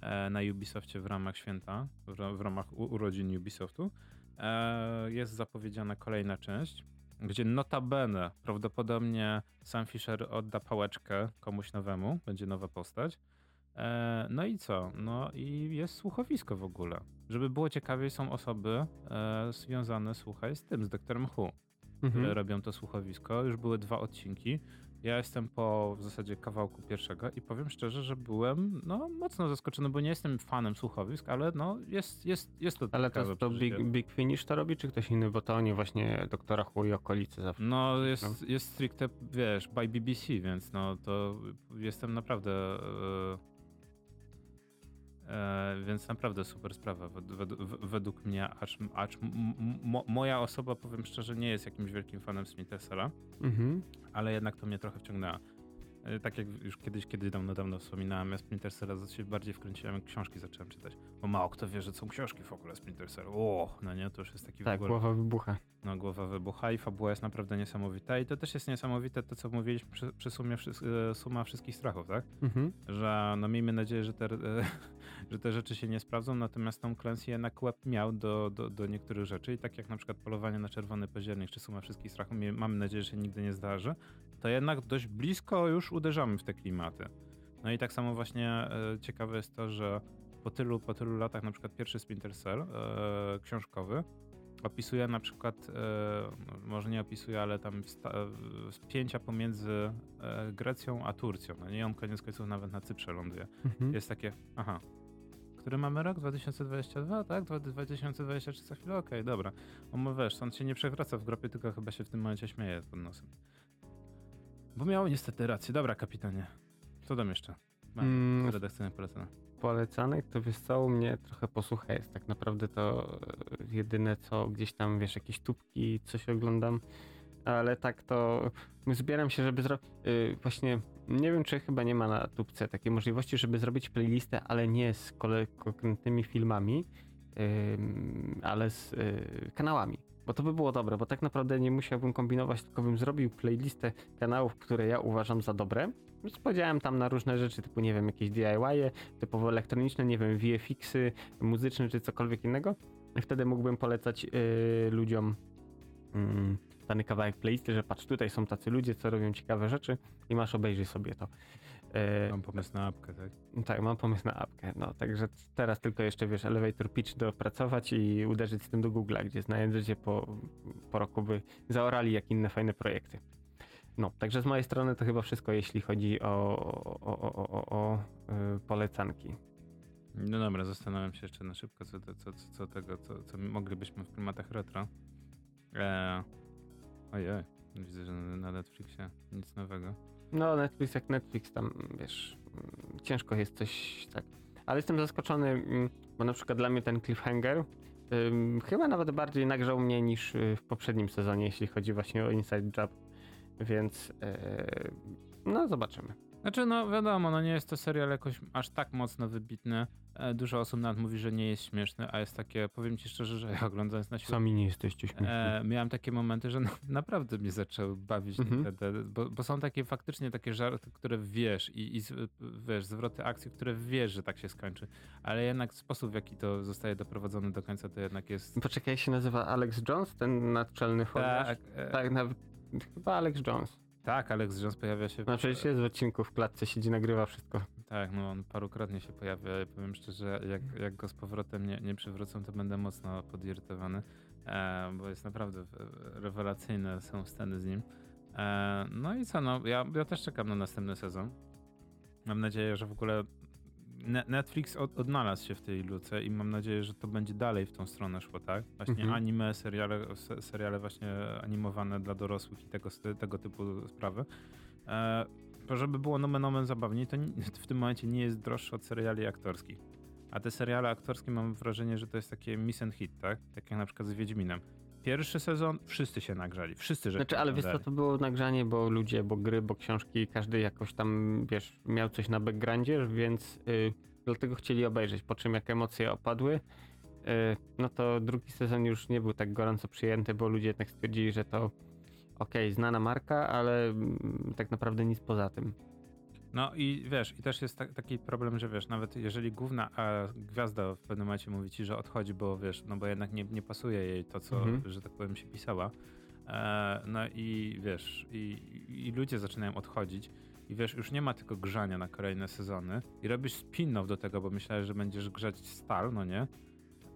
e, na Ubisoftie w ramach święta, w, w ramach u, urodzin Ubisoftu. E, jest zapowiedziana kolejna część, gdzie notabene prawdopodobnie Sam Fisher odda pałeczkę komuś nowemu, będzie nowa postać. E, no i co? No i jest słuchowisko w ogóle. Żeby było ciekawiej, są osoby e, związane, słuchaj, z tym, z doktorem Who, które Mhm. robią to słuchowisko. Już były dwa odcinki. Ja jestem po w zasadzie kawałku pierwszego i powiem szczerze, że byłem no, mocno zaskoczony, bo nie jestem fanem słuchowisk, ale no, jest, jest, jest to Ale to, to. Big, Big Finish to robi, czy ktoś inny? Bo to oni właśnie doktora Hu i okolice zawsze. No, jest, jest stricte, wiesz, by BBC, więc no to jestem naprawdę. E, więc naprawdę super sprawa. Wed, wed, w- według mnie, acz, acz moja osoba, powiem szczerze, nie jest jakimś wielkim fanem Smithsona, Mhm. ale jednak to mnie trochę wciągnęła. E, Tak jak już kiedyś, kiedyś dawno, dawno wspominałem, ja Splinter się bardziej wkręciłem, jak książki zacząłem czytać. Bo mało kto wie, że są książki w ogóle Splinter. O, no nie, to już jest taki w Tak, ogóle... głowa wybucha. No, głowa wybucha i fabuła jest naprawdę niesamowita. I to też jest niesamowite, to co mówiliśmy przy, przy sumie e, suma wszystkich strachów, tak? Mhm. Że no miejmy nadzieję, że te, e, że te rzeczy się nie sprawdzą, natomiast Tom Clancy jednak łeb miał do, do, do niektórych rzeczy i tak jak na przykład polowanie na czerwony październik czy suma wszystkich strachów, mamy nadzieję, że się nigdy nie zdarzy, to jednak dość blisko już uderzamy w te klimaty. No i tak samo właśnie e, ciekawe jest to, że po tylu, po tylu latach, na przykład pierwszy Splinter Cell e, książkowy, opisuje na przykład, e, może nie opisuje, ale tam e, spięcia pomiędzy e, Grecją a Turcją. No nie, on koniec końców nawet na Cyprze ląduje. Mhm. Jest takie, aha, który mamy rok? 2022, tak? 2023 za chwilę? Okej, dobra. On wiesz, on się nie przewraca w grobie, tylko chyba się w tym momencie śmieje pod nosem. Bo miał niestety rację. Dobra, kapitanie. Co tam jeszcze? Mam Mm, redakcyjne polecone. polecanych, to wiesz co, mnie trochę posłucha jest. Tak naprawdę to e, jedyne co gdzieś tam, wiesz, jakieś tubki, coś oglądam, ale tak to zbieram się, żeby zrobić, właśnie nie wiem, czy chyba nie ma na tubce takiej możliwości, żeby zrobić playlistę, ale nie z konkretnymi filmami, ym, ale z y, kanałami. Bo to by było dobre, bo tak naprawdę nie musiałbym kombinować, tylko bym zrobił playlistę kanałów, które ja uważam za dobre. Więc Podziałem tam na różne rzeczy, typu nie wiem, jakieś DIY, typowo elektroniczne, nie wiem, VFX-y, muzyczne czy cokolwiek innego. I wtedy mógłbym polecać y, ludziom mm, dany kawałek playlisty, że patrz, tutaj są tacy ludzie, co robią ciekawe rzeczy i masz obejrzyj sobie to. Y, Mam pomysł na apkę, tak? tak, mam pomysł na apkę. No, także teraz tylko jeszcze wiesz, elevator pitch dopracować i uderzyć z tym do Google'a, gdzie znajdziecie po, po roku by zaorali jak inne fajne projekty. No, także z mojej strony to chyba wszystko, jeśli chodzi o, o, o, o, o, o y, polecanki. No dobra, zastanawiam się jeszcze na szybko, co, co, co, co tego, co, co moglibyśmy w klimatach retro. Eee, ojej, widzę, że na Netflixie nic nowego. No, Netflix jak Netflix, tam wiesz, ciężko jest coś tak. Ale jestem zaskoczony, mm, bo na przykład dla mnie ten cliffhanger ym, chyba nawet bardziej nagrzał mnie niż y, w poprzednim sezonie, jeśli chodzi właśnie o Inside Job. Więc yy, no, zobaczymy. Znaczy, no wiadomo, no nie jest to serial jakoś aż tak mocno wybitny. E, dużo osób nawet mówi, że nie jest śmieszny, a jest takie, powiem ci szczerze, że (laughs) ja oglądając na świecie, Sami nie jesteście śmieszni. e, miałem takie momenty, że no, naprawdę mnie zaczęły bawić, Mhm. bo, bo są takie faktycznie takie żarty, które wiesz i, i wiesz, zwroty akcji, które wiesz, że tak się skończy, ale jednak sposób, w jaki to zostaje doprowadzone do końca, to jednak jest... Poczekaj, się nazywa Alex Jones, ten naczelny chorąż? Tak, e, tak nawet, chyba Alex Jones. tak, Alex Jones pojawia się... w- przecież jest w odcinku w klatce, siedzi, nagrywa wszystko. Tak, no on parukrotnie się pojawia i powiem szczerze, jak, jak go z powrotem nie, nie przywrócą, to będę mocno podirytowany, e, bo jest naprawdę rewelacyjne są sceny z nim. E, no i co, no ja, ja też czekam na następny sezon. Mam nadzieję, że w ogóle Ne- Netflix od, odnalazł się w tej luce i mam nadzieję, że to będzie dalej w tą stronę szło, tak? Właśnie Mhm. anime, seriale, se- seriale właśnie animowane dla dorosłych i tego, tego typu sprawy. E, żeby było nomen omen zabawniej, to w tym momencie nie jest droższe od seriali aktorskich. A te seriale aktorskie mam wrażenie, że to jest takie miss and hit, tak? Tak jak na przykład z Wiedźminem. Pierwszy sezon wszyscy się nagrzali, wszyscy że Znaczy, ale wiesz co, to było nagrzanie, bo ludzie, bo gry, bo książki, każdy jakoś tam, wiesz, miał coś na backgroundzie, więc y, dlatego chcieli obejrzeć, po czym jak emocje opadły, y, no to drugi sezon już nie był tak gorąco przyjęty, bo ludzie jednak stwierdzili, że to okej, znana marka, ale mm, tak naprawdę nic poza tym. No i wiesz, i też jest ta, taki problem, że wiesz, nawet jeżeli główna a, gwiazda w pewnym momencie mówi ci, że odchodzi, bo wiesz, no bo jednak nie, nie pasuje jej to, co, Mhm. że tak powiem, się pisała. E, no i wiesz, i, i ludzie zaczynają odchodzić. I wiesz, już nie ma tylko grzania na kolejne sezony i robisz spin-off do tego, bo myślałeś, że będziesz grzać stal, no nie?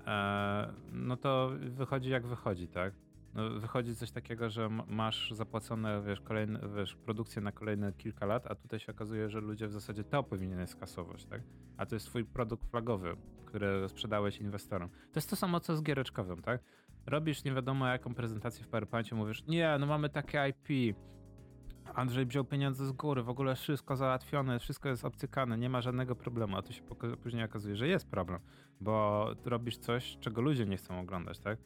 E, no to wychodzi jak wychodzi, tak? No, wychodzi coś takiego, że masz zapłacone, wiesz, kolejne, wiesz, produkcję na kolejne kilka lat, a tutaj się okazuje, że ludzie w zasadzie to powinien skasować, tak? A to jest twój produkt flagowy, który sprzedałeś inwestorom. To jest to samo, co z giereczkowym, tak? Robisz nie wiadomo jaką prezentację w PowerPoincie, mówisz, nie, no mamy takie IP, Andrzej wziął pieniądze z góry, w ogóle wszystko załatwione, wszystko jest obcykane, nie ma żadnego problemu, a tu się później okazuje, że jest problem, bo robisz coś, czego ludzie nie chcą oglądać, tak?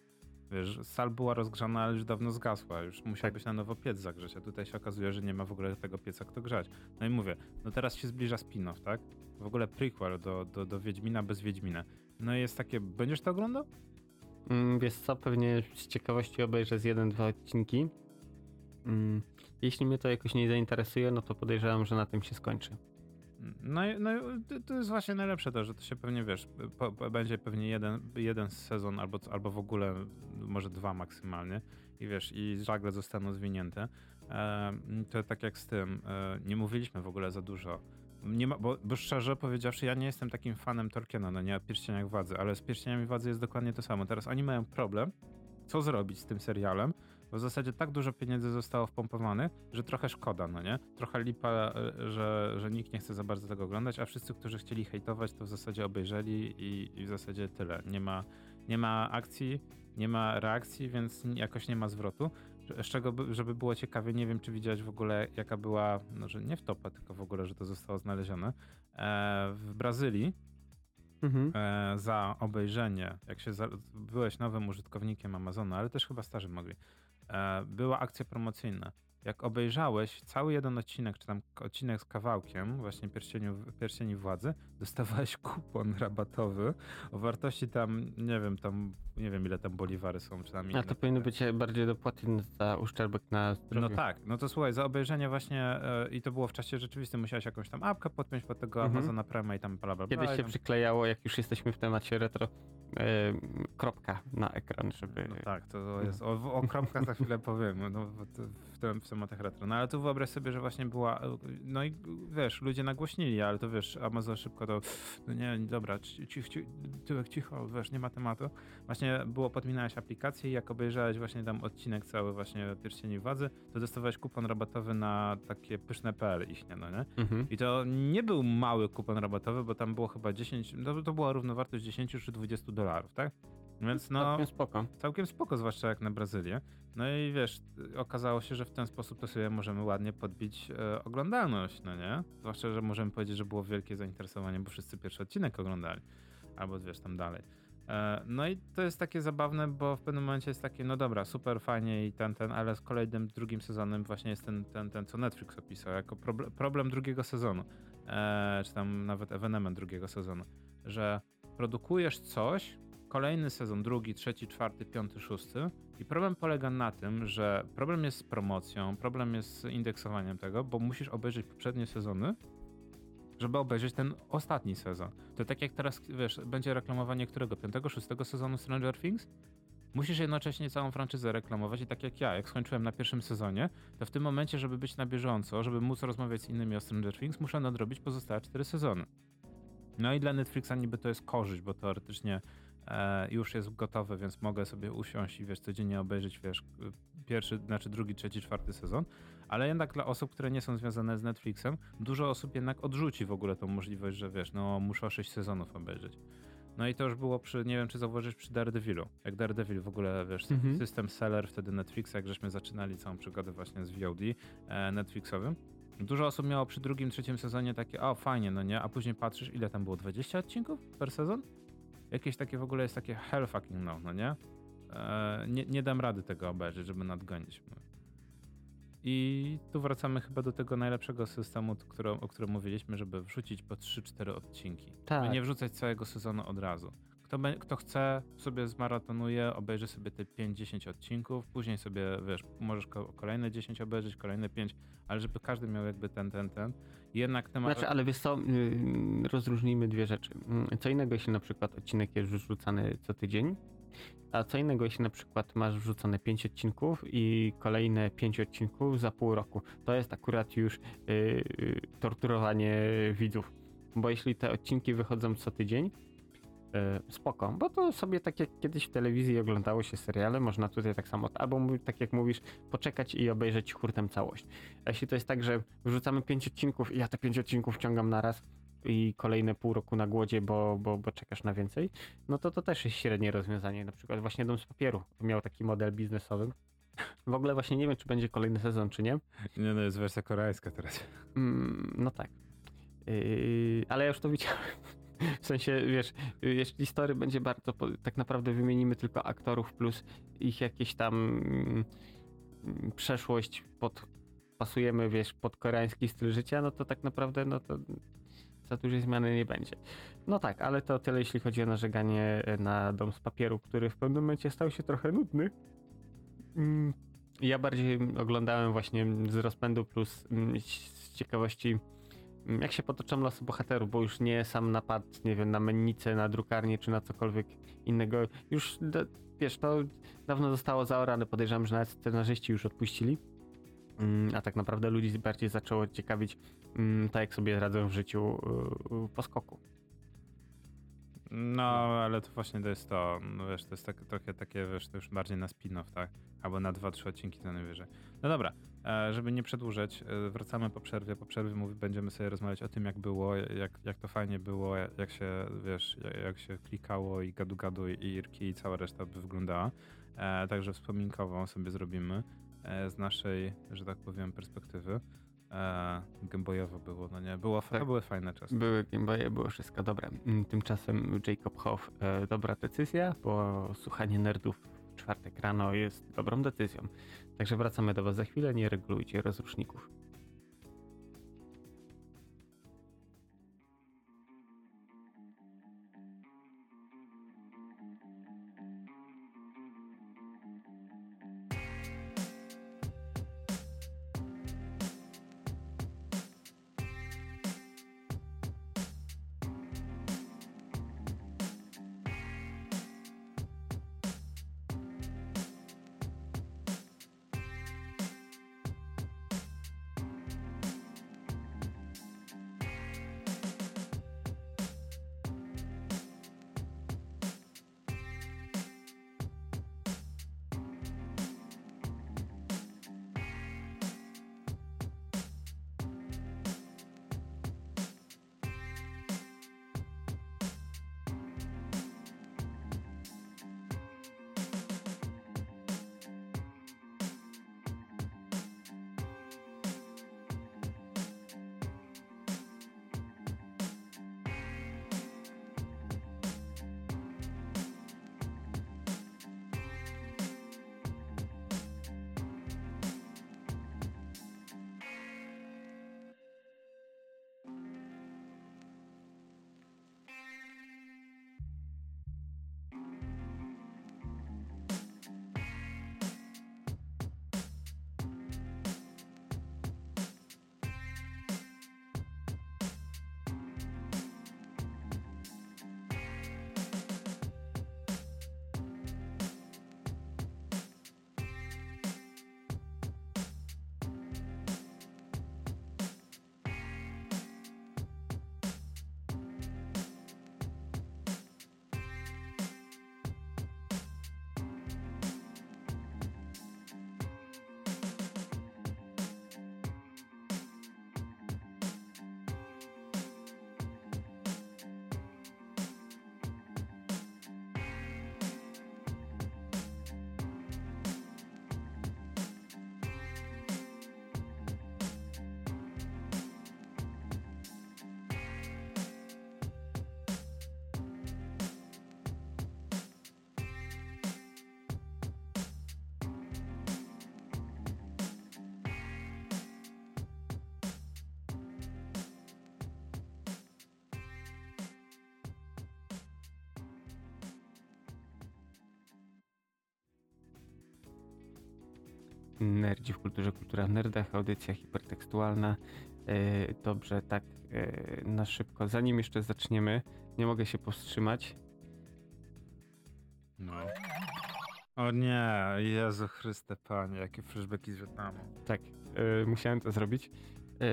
Wiesz, sal była rozgrzana, ale już dawno zgasła, już musiał Tak. na nowo piec zagrzeć, a tutaj się okazuje, że nie ma w ogóle tego pieca, kto grzać. No i mówię, no teraz się zbliża spin-off, tak? W ogóle prequel do, do, do Wiedźmina bez Wiedźmina. No i jest takie, będziesz to oglądał? Mm, Wiesz co, pewnie z ciekawości obejrzę z jeden, dwa odcinki. Mm, Jeśli mnie to jakoś nie zainteresuje, no to podejrzewam, że na tym się skończy. No, no to- jest właśnie najlepsze to, że to się pewnie, wiesz, po, po, będzie pewnie jeden, jeden sezon albo, albo w ogóle może dwa maksymalnie i wiesz, i żagle zostaną zwinięte. E, to tak jak z tym, e, nie mówiliśmy w ogóle za dużo. Nie ma, bo, bo szczerze powiedziawszy, ja nie jestem takim fanem Tolkiena, no nie o Pierścieniach Władzy, ale z Pierścieniami Władzy jest dokładnie to samo. Teraz oni mają problem, co zrobić z tym serialem, w zasadzie tak dużo pieniędzy zostało wpompowanych, że trochę szkoda, no nie? Trochę lipa, e, że, że nikt nie chce za bardzo tego oglądać, a wszyscy, którzy chcieli hejtować, to w zasadzie obejrzeli i, i w zasadzie tyle. Nie ma, nie ma akcji, nie ma reakcji, więc jakoś nie ma zwrotu. Z czego, by- żeby było ciekawie, nie wiem, czy widziałeś w ogóle, jaka była, no, że nie w topę, tylko w ogóle, że to zostało znalezione. E, w Brazylii Mhm. e, za obejrzenie, jak się za, byłeś nowym użytkownikiem Amazona, ale też chyba starzy mogli, była akcja promocyjna. Jak obejrzałeś cały jeden odcinek, czy tam odcinek z kawałkiem, właśnie Pierścieniu, Pierścieni Władzy, (laughs) dostawałeś kupon rabatowy o wartości tam, nie wiem, tam, nie wiem ile tam boliwary są, czy tam A to powinno być e, bardziej dopłaty za uszczerbek na zdrowiu. no tak, no to słuchaj, za obejrzenie właśnie e, i to było w czasie rzeczywistym, musiałeś jakąś tam apkę podpiąć pod tego Mhm. Amazona Prime i tam bla bla bla. Kiedyś się tam- przyklejało, jak już jesteśmy w temacie retro, e, kropka na ekran, żeby... No tak, to jest. O, o kropkach za chwilę powiem, no, w, w, w tematach retro. No ale tu wyobraź sobie, że właśnie była. No i wiesz, ludzie nagłośnili, ale to wiesz, Amazon szybko to. No nie, dobra, tyłek cicho, wiesz, nie ma tematu. Właśnie było, podminałeś aplikację i jak obejrzałeś właśnie tam odcinek cały właśnie Pierścieni Władzy, to dostawałeś kupon rabatowy na takie pyszne PL iśnie, no nie? Mhm. I to nie był mały kupon rabatowy, bo tam było chyba 10, no to była równowartość 10 czy 20 dolarów, tak? Więc no, Całkiem spoko. całkiem spoko, zwłaszcza jak na Brazylię. No i wiesz, okazało się, że w ten sposób to sobie możemy ładnie podbić e, oglądalność, no nie? Zwłaszcza, że możemy powiedzieć, że było wielkie zainteresowanie, bo wszyscy pierwszy odcinek oglądali. Albo wiesz, tam dalej. E, no i to jest takie zabawne, bo w pewnym momencie jest takie, no dobra, super, fajnie i ten, ten, ale z kolejnym, drugim sezonem właśnie jest ten, ten, ten co Netflix opisał, jako proble- problem drugiego sezonu. E, czy tam nawet ewenement drugiego sezonu. Że produkujesz coś, kolejny sezon, drugi, trzeci, czwarty, piąty, szósty. I problem polega na tym, że problem jest z promocją, problem jest z indeksowaniem tego, bo musisz obejrzeć poprzednie sezony, żeby obejrzeć ten ostatni sezon. To tak jak teraz, wiesz, będzie reklamowanie którego? Piątego, szóstego sezonu Stranger Things? Musisz jednocześnie całą franczyzę reklamować i tak jak ja, jak skończyłem na pierwszym sezonie, to w tym momencie, żeby być na bieżąco, żeby móc rozmawiać z innymi o Stranger Things, muszę nadrobić pozostałe cztery sezony. No i dla Netflixa niby to jest korzyść, bo teoretycznie już jest gotowe, więc mogę sobie usiąść i wiesz, codziennie obejrzeć, wiesz, pierwszy, znaczy drugi, trzeci, czwarty sezon, ale jednak dla osób, które nie są związane z Netflixem, dużo osób jednak odrzuci w ogóle tą możliwość, że wiesz, no muszę sześć sezonów obejrzeć. No i to już było przy, nie wiem czy zauważysz, przy Daredevilu. Jak Daredevil w ogóle, wiesz, Mhm. system seller wtedy Netflixa, jak żeśmy zaczynali całą przygodę właśnie z VOD e, Netflixowym. Dużo osób miało przy drugim, trzecim sezonie takie, o fajnie, no nie, a później patrzysz, ile tam było, 20 odcinków per sezon? Jakieś takie w ogóle jest takie hell fucking no, no nie? E, nie? Nie dam rady tego obejrzeć, żeby nadgonić. I tu wracamy chyba do tego najlepszego systemu, o którym mówiliśmy, żeby wrzucić po 3-4 odcinki. Tak. Nie wrzucać całego sezonu od razu. Kto, be, kto chce, sobie zmaratonuje, obejrzy sobie te 5-10 odcinków, później sobie, wiesz, możesz ko- kolejne 10 obejrzeć, kolejne 5, ale żeby każdy miał jakby ten, ten, ten. Jednak temat... Znaczy, ale wiesz co, yy, rozróżnijmy dwie rzeczy. Yy, Co innego, jeśli na przykład odcinek jest wrzucany co tydzień, a co innego, jeśli na przykład masz wrzucone 5 odcinków i kolejne 5 odcinków za pół roku. To jest akurat już yy, torturowanie widzów. Bo jeśli te odcinki wychodzą co tydzień, spoko, bo to sobie tak jak kiedyś w telewizji oglądało się seriale, można tutaj tak samo, albo tak jak mówisz, poczekać i obejrzeć hurtem całość. A jeśli to jest tak, że wrzucamy 5 odcinków i ja te 5 odcinków ciągam na raz i kolejne pół roku na głodzie, bo, bo, bo czekasz na więcej, no to to też jest średnie rozwiązanie. Na przykład właśnie Dom z Papieru miał taki model biznesowy. W ogóle właśnie nie wiem, czy będzie kolejny sezon, czy nie. Nie, no jest wersja koreańska teraz. Mm, no tak. Yy, ale ja już to widziałem. W sensie, wiesz, jeśli story będzie bardzo, tak naprawdę wymienimy tylko aktorów plus ich jakieś tam mm, przeszłość podpasujemy, wiesz, pod koreański styl życia, no to tak naprawdę, no to za dużej zmiany nie będzie. No tak, ale to tyle, jeśli chodzi o narzekanie na dom z papieru, który w pewnym momencie stał się trochę nudny. Mm, Ja bardziej oglądałem właśnie z rozpędu plus mm, z ciekawości jak się potoczą losy bohaterów, bo już nie sam napad, nie wiem, na mennicę, na drukarnię czy na cokolwiek innego. Już, wiesz, to dawno zostało zaorane. Podejrzewam, że nawet scenarzyści już odpuścili. Mm, A tak naprawdę ludzi bardziej zaczęło ciekawić mm, tak, jak sobie radzą w życiu yy, po skoku. No, ale to właśnie to jest to, no wiesz, to jest tak, trochę takie, wiesz, to już bardziej na spin-off, tak? Albo na dwa, trzy odcinki co najwyżej. No dobra, żeby nie przedłużać, e, wracamy po przerwie. Po przerwie mówi, będziemy sobie rozmawiać o tym, jak było, jak, jak to fajnie było, jak się, wiesz, jak, się klikało i gadu-gadu i irki i cała reszta by wyglądała. E, także wspominkową sobie zrobimy e, z naszej, że tak powiem, perspektywy. E, Gameboyowo było, no nie? Było, Tak. to były fajne czasy. Były Gameboye, było wszystko dobre. Mm, Tymczasem Jacob Hoff, e, dobra decyzja, bo słuchanie nerdów w czwartek rano jest dobrą decyzją. Także wracamy do Was za chwilę, nie regulujcie rozruszników. Nerdzi w kulturze, kultura w nerdach, audycja hipertekstualna. E, Dobrze, tak e, na szybko. Zanim jeszcze zaczniemy, nie mogę się powstrzymać. No. O nie, Jezu Chryste Panie, jakie flashbacki z Wietnamu. Tak, e, musiałem to zrobić,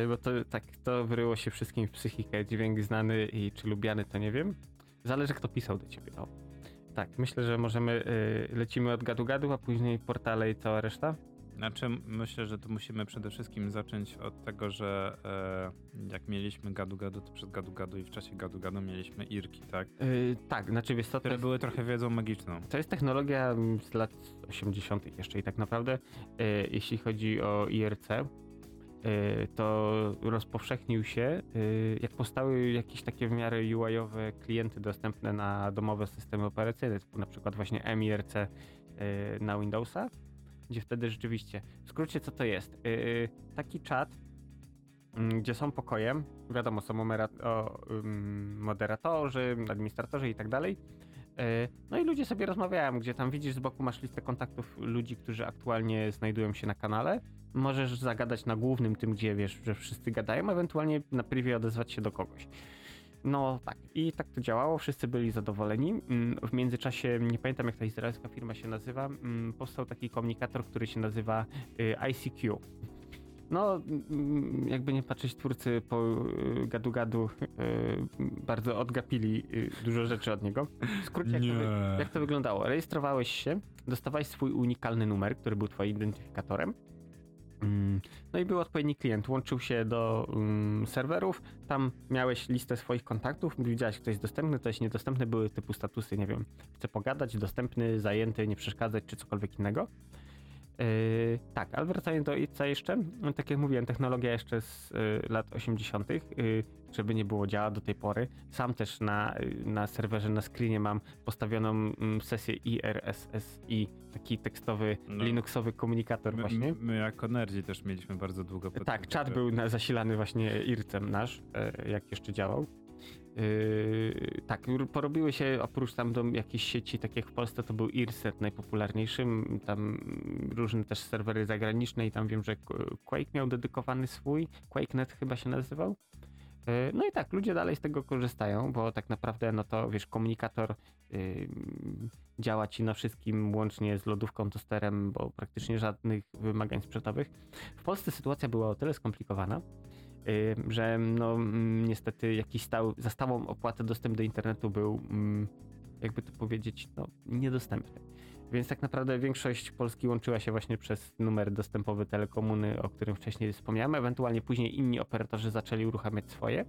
bo to tak, to wyryło się wszystkim w psychikę. Dźwięk znany i czy lubiany, to nie wiem. Zależy, kto pisał do ciebie. O. Tak, myślę, że możemy, lecimy od gadu-gadu, a później portale i cała reszta. Znaczy, myślę, że tu musimy przede wszystkim zacząć od tego, że e, jak mieliśmy gadu-gadu, to przed gadu-gadu i w czasie gadu-gadu mieliśmy irki, tak? E, tak, znaczy wiesz co, to Które jest, były trochę wiedzą magiczną. to jest technologia z lat 80. jeszcze i tak naprawdę, e, jeśli chodzi o IRC, e, to rozpowszechnił się, y, jak powstały jakieś takie w miarę UI-owe klienty dostępne na domowe systemy operacyjne, typu na przykład właśnie MIRC y, na Windowsa, gdzie wtedy rzeczywiście, w skrócie co to jest? Y, taki czat, mm, gdzie są pokoje, wiadomo, są o, ym, moderatorzy, administratorzy i tak dalej. Y, No i ludzie sobie rozmawiają, gdzie tam widzisz z boku masz listę kontaktów ludzi, którzy aktualnie znajdują się na kanale. Możesz zagadać na głównym tym, gdzie wiesz, że wszyscy gadają, ewentualnie na privie odezwać się do kogoś. No tak, i tak to działało, wszyscy byli zadowoleni. Mm, W międzyczasie, nie pamiętam jak ta izraelska firma się nazywa, mm, powstał taki komunikator, który się nazywa y, ICQ. No, mm, jakby nie patrzeć, twórcy po y, gadu-gadu y, bardzo odgapili dużo rzeczy od niego. W skrócie, jak to, jak to wyglądało? Rejestrowałeś się, dostawałeś swój unikalny numer, który był twoim identyfikatorem. Mm, No i był odpowiedni klient, łączył się do mm, serwerów, tam miałeś listę swoich kontaktów, widziałeś, kto jest dostępny, kto jest niedostępny, były typu statusy, nie wiem, chcę pogadać, dostępny, zajęty, nie przeszkadzać, czy cokolwiek innego. Yy, tak, ale wracając do ICA jeszcze, no, tak jak mówiłem, technologia jeszcze z y, lat 80., y, żeby nie było działa do tej pory. Sam też na, y, na serwerze, na screenie mam postawioną mm, sesję IRSSI, taki tekstowy, No. linuxowy komunikator My, właśnie. my jako nerdzi też mieliśmy bardzo długo Tak, czat był na, zasilany właśnie IRCem nasz, e, jak jeszcze działał. Yy, tak, porobiły się oprócz tam do jakiejś sieci, tak jak w Polsce to był IRSET najpopularniejszym, tam różne też serwery zagraniczne i tam wiem, że Qu- Quake miał dedykowany swój, QuakeNet chyba się nazywał. Yy, No i tak, ludzie dalej z tego korzystają, bo tak naprawdę, no to wiesz, komunikator yy, działa ci na wszystkim, łącznie z lodówką, tosterem, bo praktycznie żadnych wymagań sprzętowych. W Polsce sytuacja była o tyle skomplikowana, że no niestety jakiś stał, za stałą opłatę dostęp do internetu był, mm, jakby to powiedzieć, no niedostępny. Więc tak naprawdę większość Polski łączyła się właśnie przez numer dostępowy telekomuny, o którym wcześniej wspomniałem. Ewentualnie później inni operatorzy zaczęli uruchamiać swoje.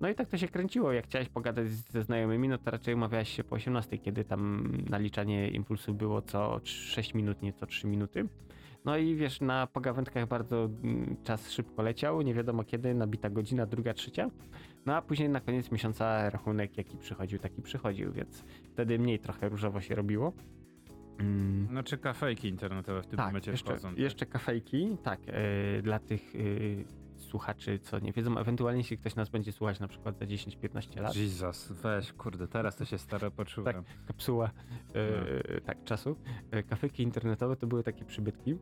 No i tak to się kręciło. Jak chciałeś pogadać ze znajomymi, no to raczej umawiałeś się po 18, kiedy tam naliczanie impulsu było co 6 minut, nie co 3 minuty. No i wiesz, na pogawędkach bardzo mm, czas szybko leciał, nie wiadomo kiedy, nabita godzina, druga, trzecia. No a później na koniec miesiąca rachunek jaki przychodził, taki przychodził, więc wtedy mniej trochę różowo się robiło. Mm. Znaczy kafejki internetowe w tym Tak, momencie jeszcze, wchodzą. tak? jeszcze kafejki, tak, e, dla tych e, słuchaczy, co nie wiedzą, ewentualnie jeśli ktoś nas będzie słuchać na przykład za 10-15 lat, Jesus, weź, kurde, teraz to się staro poczułem. kapsuła e, tak, czasu. E, kafejki internetowe to były takie przybytki,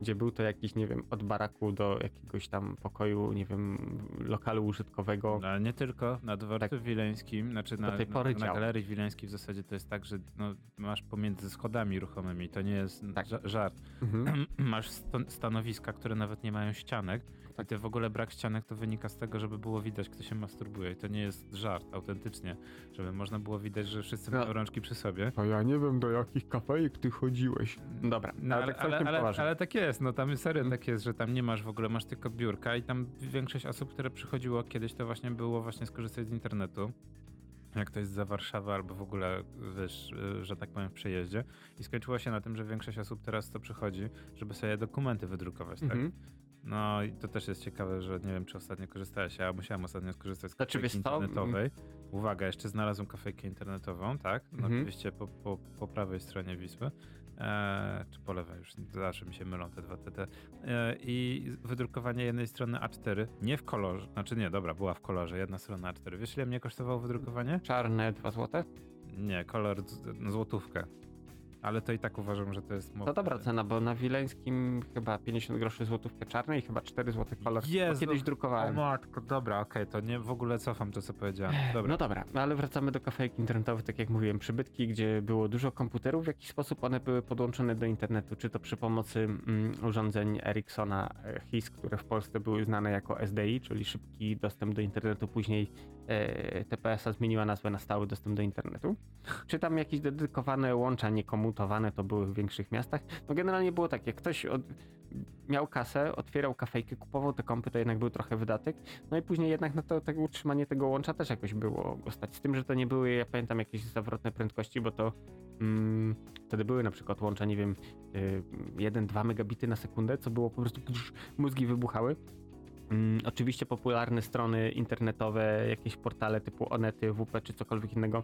gdzie był to jakiś, nie wiem, od baraku do jakiegoś tam pokoju, nie wiem, lokalu użytkowego. No, ale nie tylko, na dworcu Tak. wileńskim, znaczy na, tej pory na, na galerii wileńskiej w zasadzie to jest tak, że no, masz pomiędzy schodami ruchomymi, to nie jest Tak. ża- żart. Mhm. (clears throat) masz sto- stanowiska, które nawet nie mają ścianek i ty w ogóle brak ścianek to wynika z tego, żeby było widać, kto się masturbuje i to nie jest żart, autentycznie, żeby można było widać, że wszyscy No. mają rączki przy sobie. To ja nie wiem, do jakich kafejek ty chodziłeś. Dobra, No, ale, ale, tak ale, ale, ale tak jest, no tam serio Mhm. tak jest, że tam nie masz w ogóle, masz tylko biurka i tam większość osób, które przychodziło kiedyś, to właśnie było właśnie skorzystać z internetu. Jak to jest za Warszawę albo w ogóle, wiesz, y, że tak powiem, w przejeździe. I skończyło się na tym, że większość osób teraz to przychodzi, żeby sobie dokumenty wydrukować, tak? No i to też jest ciekawe, że nie wiem, czy ostatnio korzystałeś. Ja musiałem ostatnio skorzystać z Znaczy, kafejki internetowej. Uwaga, jeszcze znalazłem kafejkę internetową, tak? No Mhm. Oczywiście po, po, po prawej stronie Wisły. E, czy po lewej, już zawsze mi się mylą te dwa TT. E, I wydrukowanie jednej strony A4, nie w kolorze, znaczy nie, dobra, była w kolorze, jedna strona A4. Wiesz, ile mnie kosztowało wydrukowanie? Czarne 2 złote? Nie, kolor no, złotówkę. Ale to i tak uważam, że to jest... mo- To dobra cena, bo na Wileńskim chyba 50 groszy złotówkę czarnej i chyba 4 złote kolor. Kiedyś O drukowałem. matko, dobra, okej, to nie w ogóle cofam to, co powiedziałem. Dobra. No dobra, ale wracamy do kafejek internetowych, tak jak mówiłem, przybytki, gdzie było dużo komputerów, w jakiś sposób one były podłączone do internetu, czy to przy pomocy mm, urządzeń Ericssona e, HIS, które w Polsce były znane jako SDI, czyli szybki dostęp do internetu, później e, TPS-a zmieniła nazwę na stały dostęp do internetu. Czy tam jakieś dedykowane łącza to były w większych miastach? No generalnie było tak, jak ktoś od, miał kasę, otwierał kafejkę, kupował te kompy, to jednak był trochę wydatek. No i później jednak na to, tego utrzymanie tego łącza też jakoś było go stać. Z tym, że to nie były, ja pamiętam, jakieś zawrotne prędkości, bo to mm, wtedy były na przykład łącza, nie wiem, y, 1-2 megabity na sekundę, co było po prostu mózgi wybuchały. Mm, oczywiście popularne strony internetowe, jakieś portale typu Onety, WP czy cokolwiek innego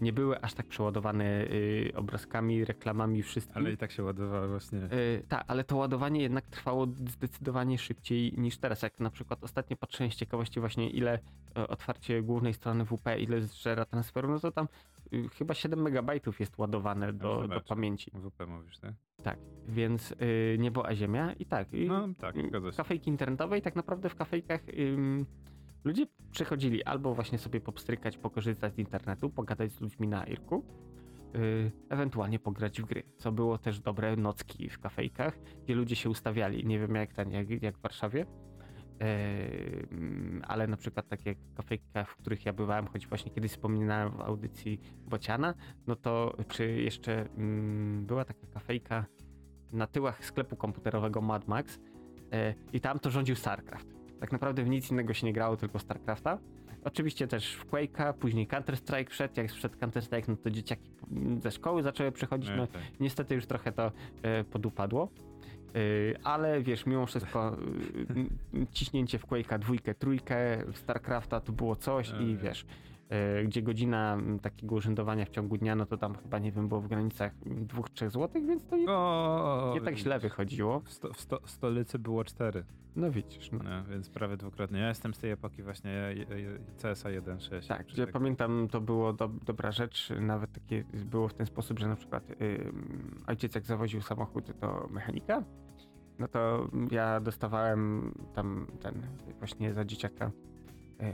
nie były aż tak przeładowane y, obrazkami, reklamami, wszystkim. Ale i tak się ładowały właśnie. Y, tak, ale to ładowanie jednak trwało zdecydowanie szybciej niż teraz. Jak na przykład ostatnio patrzyłem z ciekawości właśnie ile y, otwarcie głównej strony WP, ile zżera transferu, no to tam y, chyba 7 megabajtów jest ładowane do, do pamięci. WP mówisz, tak? Tak, więc y, niebo a ziemia i tak. Y, No tak, zgadza się. kafejki internetowe i tak naprawdę w kafejkach ym, ludzie przychodzili albo właśnie sobie popstrykać, pokorzystać z internetu, pogadać z ludźmi na Irku, y, ewentualnie pograć w gry, co było też dobre nocki w kafejkach, gdzie ludzie się ustawiali, nie wiem jak ten, jak, jak w Warszawie, ale na przykład takie kafejka, w których ja bywałem, choć właśnie kiedyś wspominałem w audycji Bociana, no to czy jeszcze ym, była taka kafejka na tyłach sklepu komputerowego Mad Max e, i tam to rządził StarCraft. Tak naprawdę w nic innego się nie grało, tylko StarCrafta. Oczywiście też w Quake'a, później Counter-Strike wszedł, jak wszedł Counter-Strike, no to dzieciaki ze szkoły zaczęły przychodzić, no No, tak. niestety już trochę to e, podupadło. E, ale wiesz, mimo wszystko n- ciśnięcie w Quake'a dwójkę, trójkę, w StarCrafta to było coś i wiesz, gdzie godzina m, takiego urzędowania w ciągu dnia, no to tam chyba, nie wiem, było w granicach 2-3 złotych, więc to nie, O, nie tak źle wychodziło. W, sto, w, sto, w stolicy było cztery, No widzisz, no. no, więc prawie dwukrotnie. Ja jestem z tej epoki właśnie CSA 1.6. Tak, gdzie pamiętam, to było do, dobra rzecz, nawet takie było w ten sposób, że na przykład ym, ojciec jak zawoził samochód do mechanika, no to ja dostawałem tam ten właśnie za dzieciaka y,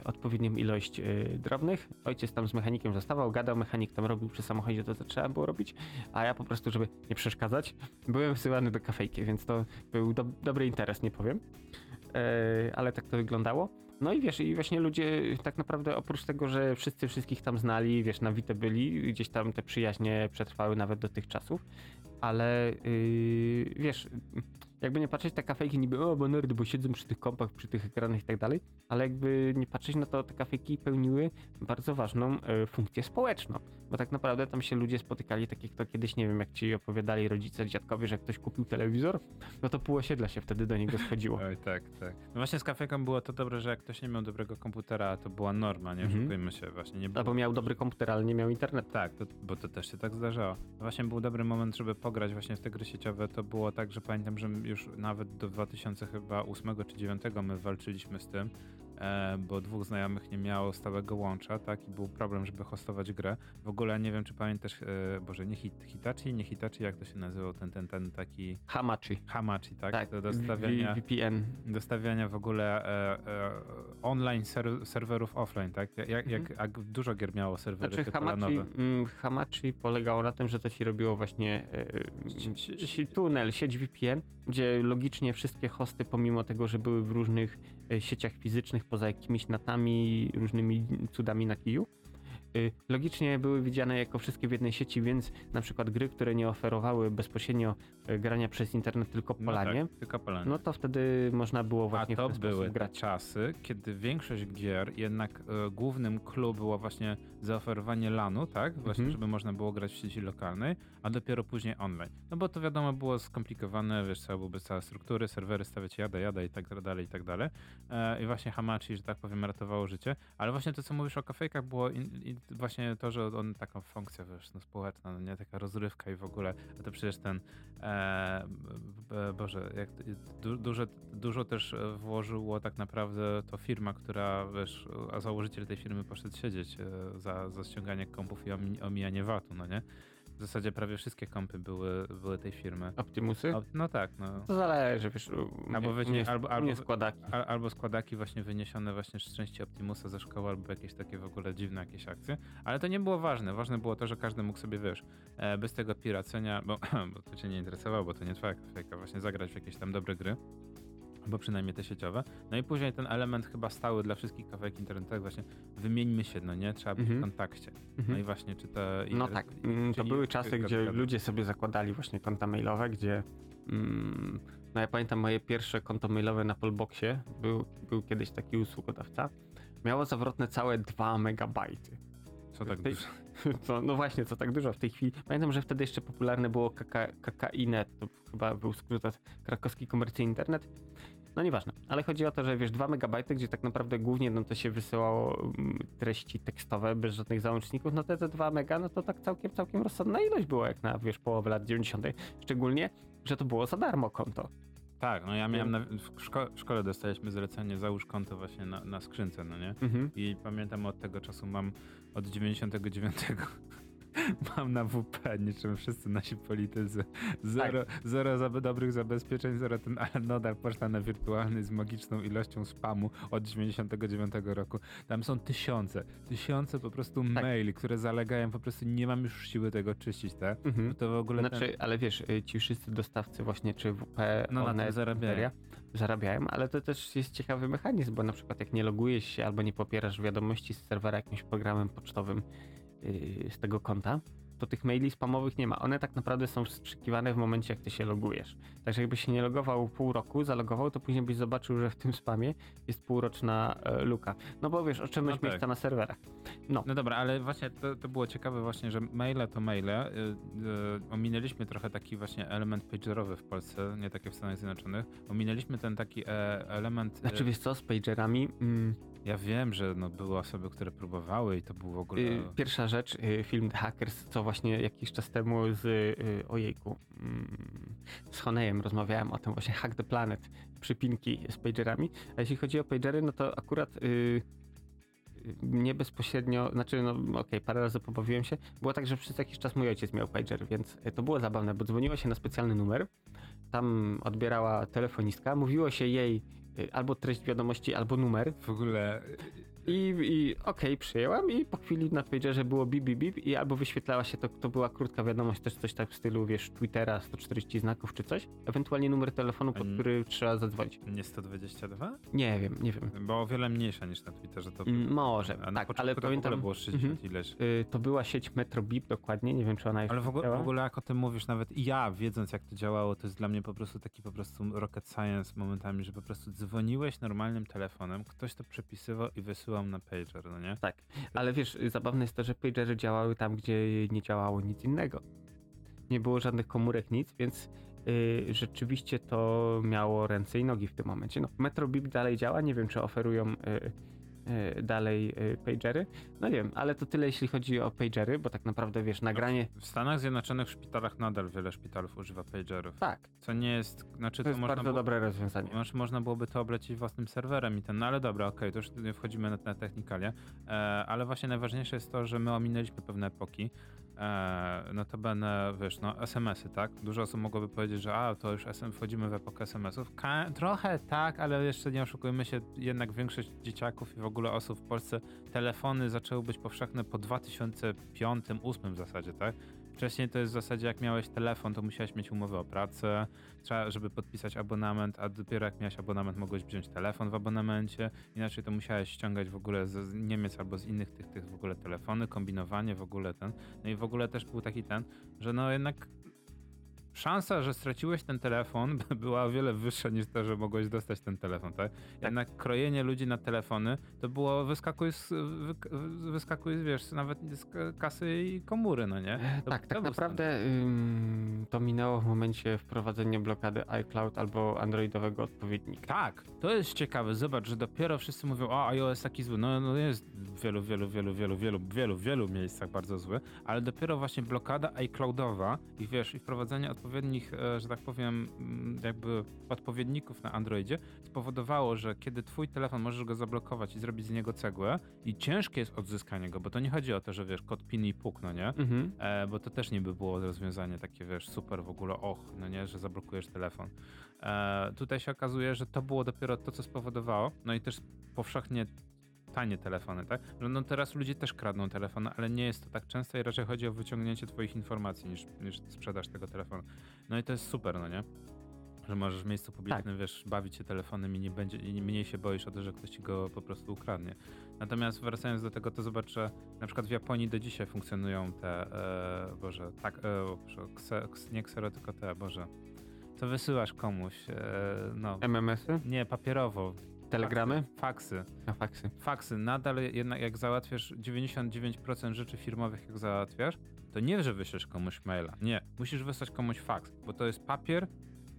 odpowiednią ilość y, drobnych. Ojciec tam z mechanikiem zostawał, gadał, mechanik tam robił przy samochodzie to, co trzeba było robić, a ja po prostu, żeby nie przeszkadzać, byłem wsyłany do kafejki, więc to był do, dobry interes, nie powiem. E, ale tak to wyglądało. No i wiesz, i właśnie ludzie tak naprawdę oprócz tego, że wszyscy wszystkich tam znali, wiesz, na Wite byli, gdzieś tam te przyjaźnie przetrwały nawet do tych czasów, ale yy, wiesz, jakby nie patrzeć, te kafejki niby, o, bo nerdy, bo siedzą przy tych kompach, przy tych ekranach i tak dalej, ale jakby nie patrzeć, no to te kafejki pełniły bardzo ważną e, funkcję społeczną, bo tak naprawdę tam się ludzie spotykali, tak jak to kiedyś, nie wiem, jak ci opowiadali rodzice, dziadkowie, że jak ktoś kupił telewizor, no to pół osiedla się wtedy do niego schodziło. (laughs) Oj, tak, tak. No właśnie z kafejką było to dobre, że jak ktoś nie miał dobrego komputera, to była norma, nie Mhm. oszukujmy się właśnie. Nie było Albo miał dobry komputer, ale nie miał internetu. Tak, to, bo to też się tak zdarzało. No Właśnie był dobry moment, żeby pograć właśnie w te gry sieciowe. To było tak, że pamiętam, że już nawet do 2008 czy 2009 my walczyliśmy z tym, bo dwóch znajomych nie miało stałego łącza, tak, i był problem, żeby hostować grę. W ogóle nie wiem, czy pamiętasz, e, Boże, nie hit, Hitachi, nie Hitachi, jak to się nazywał, ten, ten, ten taki Hamachi. Hamachi, tak? Tak, Do dostawiania, VPN. dostawiania w ogóle e, e, online ser, serwerów offline, tak? Jak, jak, Mhm. jak dużo gier miało serwery Znaczy Hamachi, mm, Hamachi polegało na tym, że to ci robiło właśnie e, tunel, sieć VPN, gdzie logicznie wszystkie hosty, pomimo tego, że były w różnych e, sieciach fizycznych, poza jakimiś natami, różnymi cudami na kiju, logicznie były widziane jako wszystkie w jednej sieci, więc na przykład gry, które nie oferowały bezpośrednio e, grania przez internet, tylko No polanie, tak, tylko polanie. no to wtedy można było A właśnie to w ten były grać. czasy, kiedy większość gier jednak e, głównym clue było właśnie zaoferowanie LANu, tak? Właśnie, Mhm. żeby można było grać w sieci lokalnej, a dopiero później online. No bo to wiadomo było skomplikowane, wiesz, trzeba byłoby całe struktury, serwery stawiać jada, jada i tak dalej, i tak dalej. E, I właśnie Hamachi, że tak powiem, ratowało życie. Ale właśnie to, co mówisz o kafejkach, było in, in, właśnie to, że on taką funkcję, wiesz, no społeczna, no nie taka rozrywka i w ogóle, a to przecież ten, e, Boże, jak, du, dużo, dużo też e, włożyło tak naprawdę to firma, która, wiesz, a założyciel tej firmy poszedł siedzieć e, za, za ściąganie kompów i omi, omijanie VAT-u, no nie? W zasadzie prawie wszystkie kompy były, były tej firmy. Optimusy? No tak, no. To zależy, wiesz, Albo mnie, weźmie- u mnie, albo- albo- składaki. Al, albo składaki właśnie wyniesione właśnie z części Optimusa ze szkoły, albo jakieś takie w ogóle dziwne jakieś akcje. Ale to nie było ważne. Ważne było to, że każdy mógł sobie, wiesz, e, bez tego piracenia, bo, (clears throat) bo to cię nie interesowało, bo to nie twoja kafejka, właśnie zagrać w jakieś tam dobre gry. Albo przynajmniej te sieciowe. No i później ten element chyba stały dla wszystkich kawałek internetowych właśnie wymieńmy się, no nie? Trzeba być Mhm. w kontakcie. No Mhm. i właśnie, czy te... No tak, mm, to były czasy, gdzie ludzie sobie zakładali właśnie konta mailowe, gdzie mm, no ja pamiętam moje pierwsze konto mailowe na Polboxie, był, był kiedyś taki usługodawca, miało zawrotne całe 2 megabajty. Co tak tej- dużo? (laughs) Co, no właśnie, co tak dużo w tej chwili. Pamiętam, że wtedy jeszcze popularne było KK, KKINet, to chyba był skrót krakowski komercyjny internet. No nieważne, ale chodzi o to, że wiesz, 2 megabajty, gdzie tak naprawdę głównie no to się wysyłało mm, treści tekstowe bez żadnych załączników, no te, te 2 mega, no to tak całkiem, całkiem rozsądna ilość było jak na, wiesz, połowę lat 90. Szczególnie, że to było za darmo konto. Tak, no ja miałem na, w, szko- w szkole dostaliśmy zlecenie załóż konto właśnie na, na skrzynce, no nie? Mhm. I pamiętam od tego czasu mam od 99 (laughs) mam na WP, niczym wszyscy nasi politycy. Zero, zero zabe- dobrych zabezpieczeń, zero ten, ale nadal poczta na wirtualny z magiczną ilością spamu od 99 roku. Tam są tysiące, tysiące po prostu Tak. maili, które zalegają, po prostu nie mam już siły tego czyścić, tak? Mhm. To w ogóle ten, Znaczy, ale wiesz, y, ci wszyscy dostawcy właśnie, czy WP, No Onet, zarabiają. Zarabiają, ale to też jest ciekawy mechanizm, bo na przykład jak nie logujesz się albo nie popierasz wiadomości z serwera jakimś programem pocztowym z tego konta, to tych maili spamowych nie ma. One tak naprawdę są wstrzykiwane w momencie, jak ty się logujesz. Także jakbyś się nie logował pół roku, zalogował, to później byś zobaczył, że w tym spamie jest półroczna e, luka. No bo wiesz, oszczędność No tak. miejsca na serwerach. No, No dobra, ale właśnie to, to było ciekawe właśnie, że maile to maile. Y, y, ominęliśmy trochę taki właśnie element pagerowy w Polsce, nie takie w Stanach Zjednoczonych. Ominęliśmy ten taki e, element... e, znaczy wiesz co, z pagerami... Mm, Ja wiem, że no, były osoby, które próbowały i to był w ogóle... Y, Pierwsza rzecz, y, film The Hackers, co właśnie jakiś czas temu z y, ojejku, mm, z Honejem rozmawiałem o tym właśnie Hack the Planet, przypinki z pagerami. A jeśli chodzi o pagery, no to akurat nie bezpośrednio, znaczy no okej, parę razy pobawiłem się. Było tak, że przez jakiś czas mój ojciec miał pager, więc to było zabawne, bo dzwoniło się na specjalny numer, tam odbierała telefonistka, mówiło się jej albo treść wiadomości, albo numer, W ogóle... i, i okej, przyjęłam i po chwili na pagerze było bip, bip, bip i albo wyświetlała się to, to była krótka wiadomość, też coś tak w stylu, wiesz, Twittera, 140 znaków czy coś, ewentualnie numer telefonu, pod Ani- który trzeba zadzwonić. Nie 122? Nie wiem, nie wiem. Bo o wiele mniejsza niż na Twitterze. To Mm, Może, a tak, ale to pamiętam, było 60 Mhm. ileś. y, to była sieć Metro Bip dokładnie, nie wiem czy ona jeszcze Ale w ogóle, w ogóle jak o tym mówisz, nawet ja wiedząc jak to działało, to jest dla mnie po prostu taki po prostu rocket science momentami, że po prostu dzwoniłeś normalnym telefonem, ktoś to przepisywał i wysyłał na pager, no nie? Tak, ale wiesz, zabawne jest to, że pagery działały tam, gdzie nie działało nic innego. Nie było żadnych komórek, nic, więc y, rzeczywiście to miało ręce i nogi w tym momencie. No, Metrobip dalej działa, nie wiem, czy oferują y, y, dalej y, pagery. No nie wiem, ale to tyle, jeśli chodzi o pagery, bo tak naprawdę, wiesz, nagranie... W Stanach Zjednoczonych w szpitalach nadal wiele szpitalów używa pagerów. Tak, Co nie jest, znaczy to jest można bardzo było, dobre rozwiązanie. Znaczy można byłoby to oblecić własnym serwerem i ten, no ale dobra, okej, to już wchodzimy na, na technikalia, e, ale właśnie najważniejsze jest to, że my ominęliśmy pewne epoki. E, notabene, wiesz, no SMS-y, tak? Dużo osób mogłoby powiedzieć, że a, to już SM, wchodzimy w epokę SMS-ów. Ka- trochę tak, ale jeszcze nie oszukujmy się, jednak większość dzieciaków i w ogóle osób w Polsce telefony zaczęły być powszechne po 2005-2008 w zasadzie, tak? Wcześniej to jest w zasadzie, jak miałeś telefon, to musiałeś mieć umowę o pracę, trzeba, żeby podpisać abonament, a dopiero jak miałeś abonament, mogłeś wziąć telefon w abonamencie. Inaczej to musiałeś ściągać w ogóle z, Niemiec albo z innych tych, tych w ogóle telefony, kombinowanie w ogóle ten. No i w ogóle też był taki ten, że no jednak szansa, że straciłeś ten telefon (laughs) była o wiele wyższa niż to, że mogłeś dostać ten telefon, tak? Jednak krojenie ludzi na telefony to było wyskakuj z, wy, wyskakuj, wiesz, nawet z kasy i komury, no nie? To, tak, to tak naprawdę ym, to minęło w momencie wprowadzenia blokady iCloud albo androidowego odpowiednika. Tak, to jest ciekawe. Zobacz, że dopiero wszyscy mówią, o iOS taki zły. No, no jest w wielu, wielu, wielu, wielu, wielu, wielu, wielu miejscach bardzo zły, ale dopiero właśnie blokada iCloudowa i wiesz, i wprowadzenie odpowiednich, e, że tak powiem, mm, jakby odpowiedników na Androidzie spowodowało, że kiedy twój telefon możesz go zablokować i zrobić z niego cegłę i ciężkie jest odzyskanie go, bo to nie chodzi o to, że wiesz, kod PIN i puk, no nie? Mhm. E, bo to też nie by było rozwiązanie takie, wiesz, super w ogóle, och, no nie, że zablokujesz telefon. E, tutaj się okazuje, że to było dopiero to, co spowodowało, no i też powszechnie tanie telefony, tak? Że no teraz ludzie też kradną telefony, ale nie jest to tak często i raczej chodzi o wyciągnięcie twoich informacji niż, niż sprzedaż tego telefonu. No i to jest super, no nie? Że możesz w miejscu Tak. publicznym, wiesz, bawić się telefonem i nie będzie, i mniej się boisz o to, że ktoś ci go po prostu ukradnie. Natomiast wracając do tego, to zobacz, że na przykład w Japonii do dzisiaj funkcjonują te, e, boże, tak, e, Boże, kse, ks- nie ksero, tylko te, boże, co wysyłasz komuś, e, no, MMS-y, nie, papierowo. Telegramy, Faksy. faksy. Faksy. Nadal jednak jak załatwiasz 99% rzeczy firmowych, jak załatwiasz, to nie, że wyślesz komuś maila. Nie, musisz wysłać komuś faks, bo to jest papier,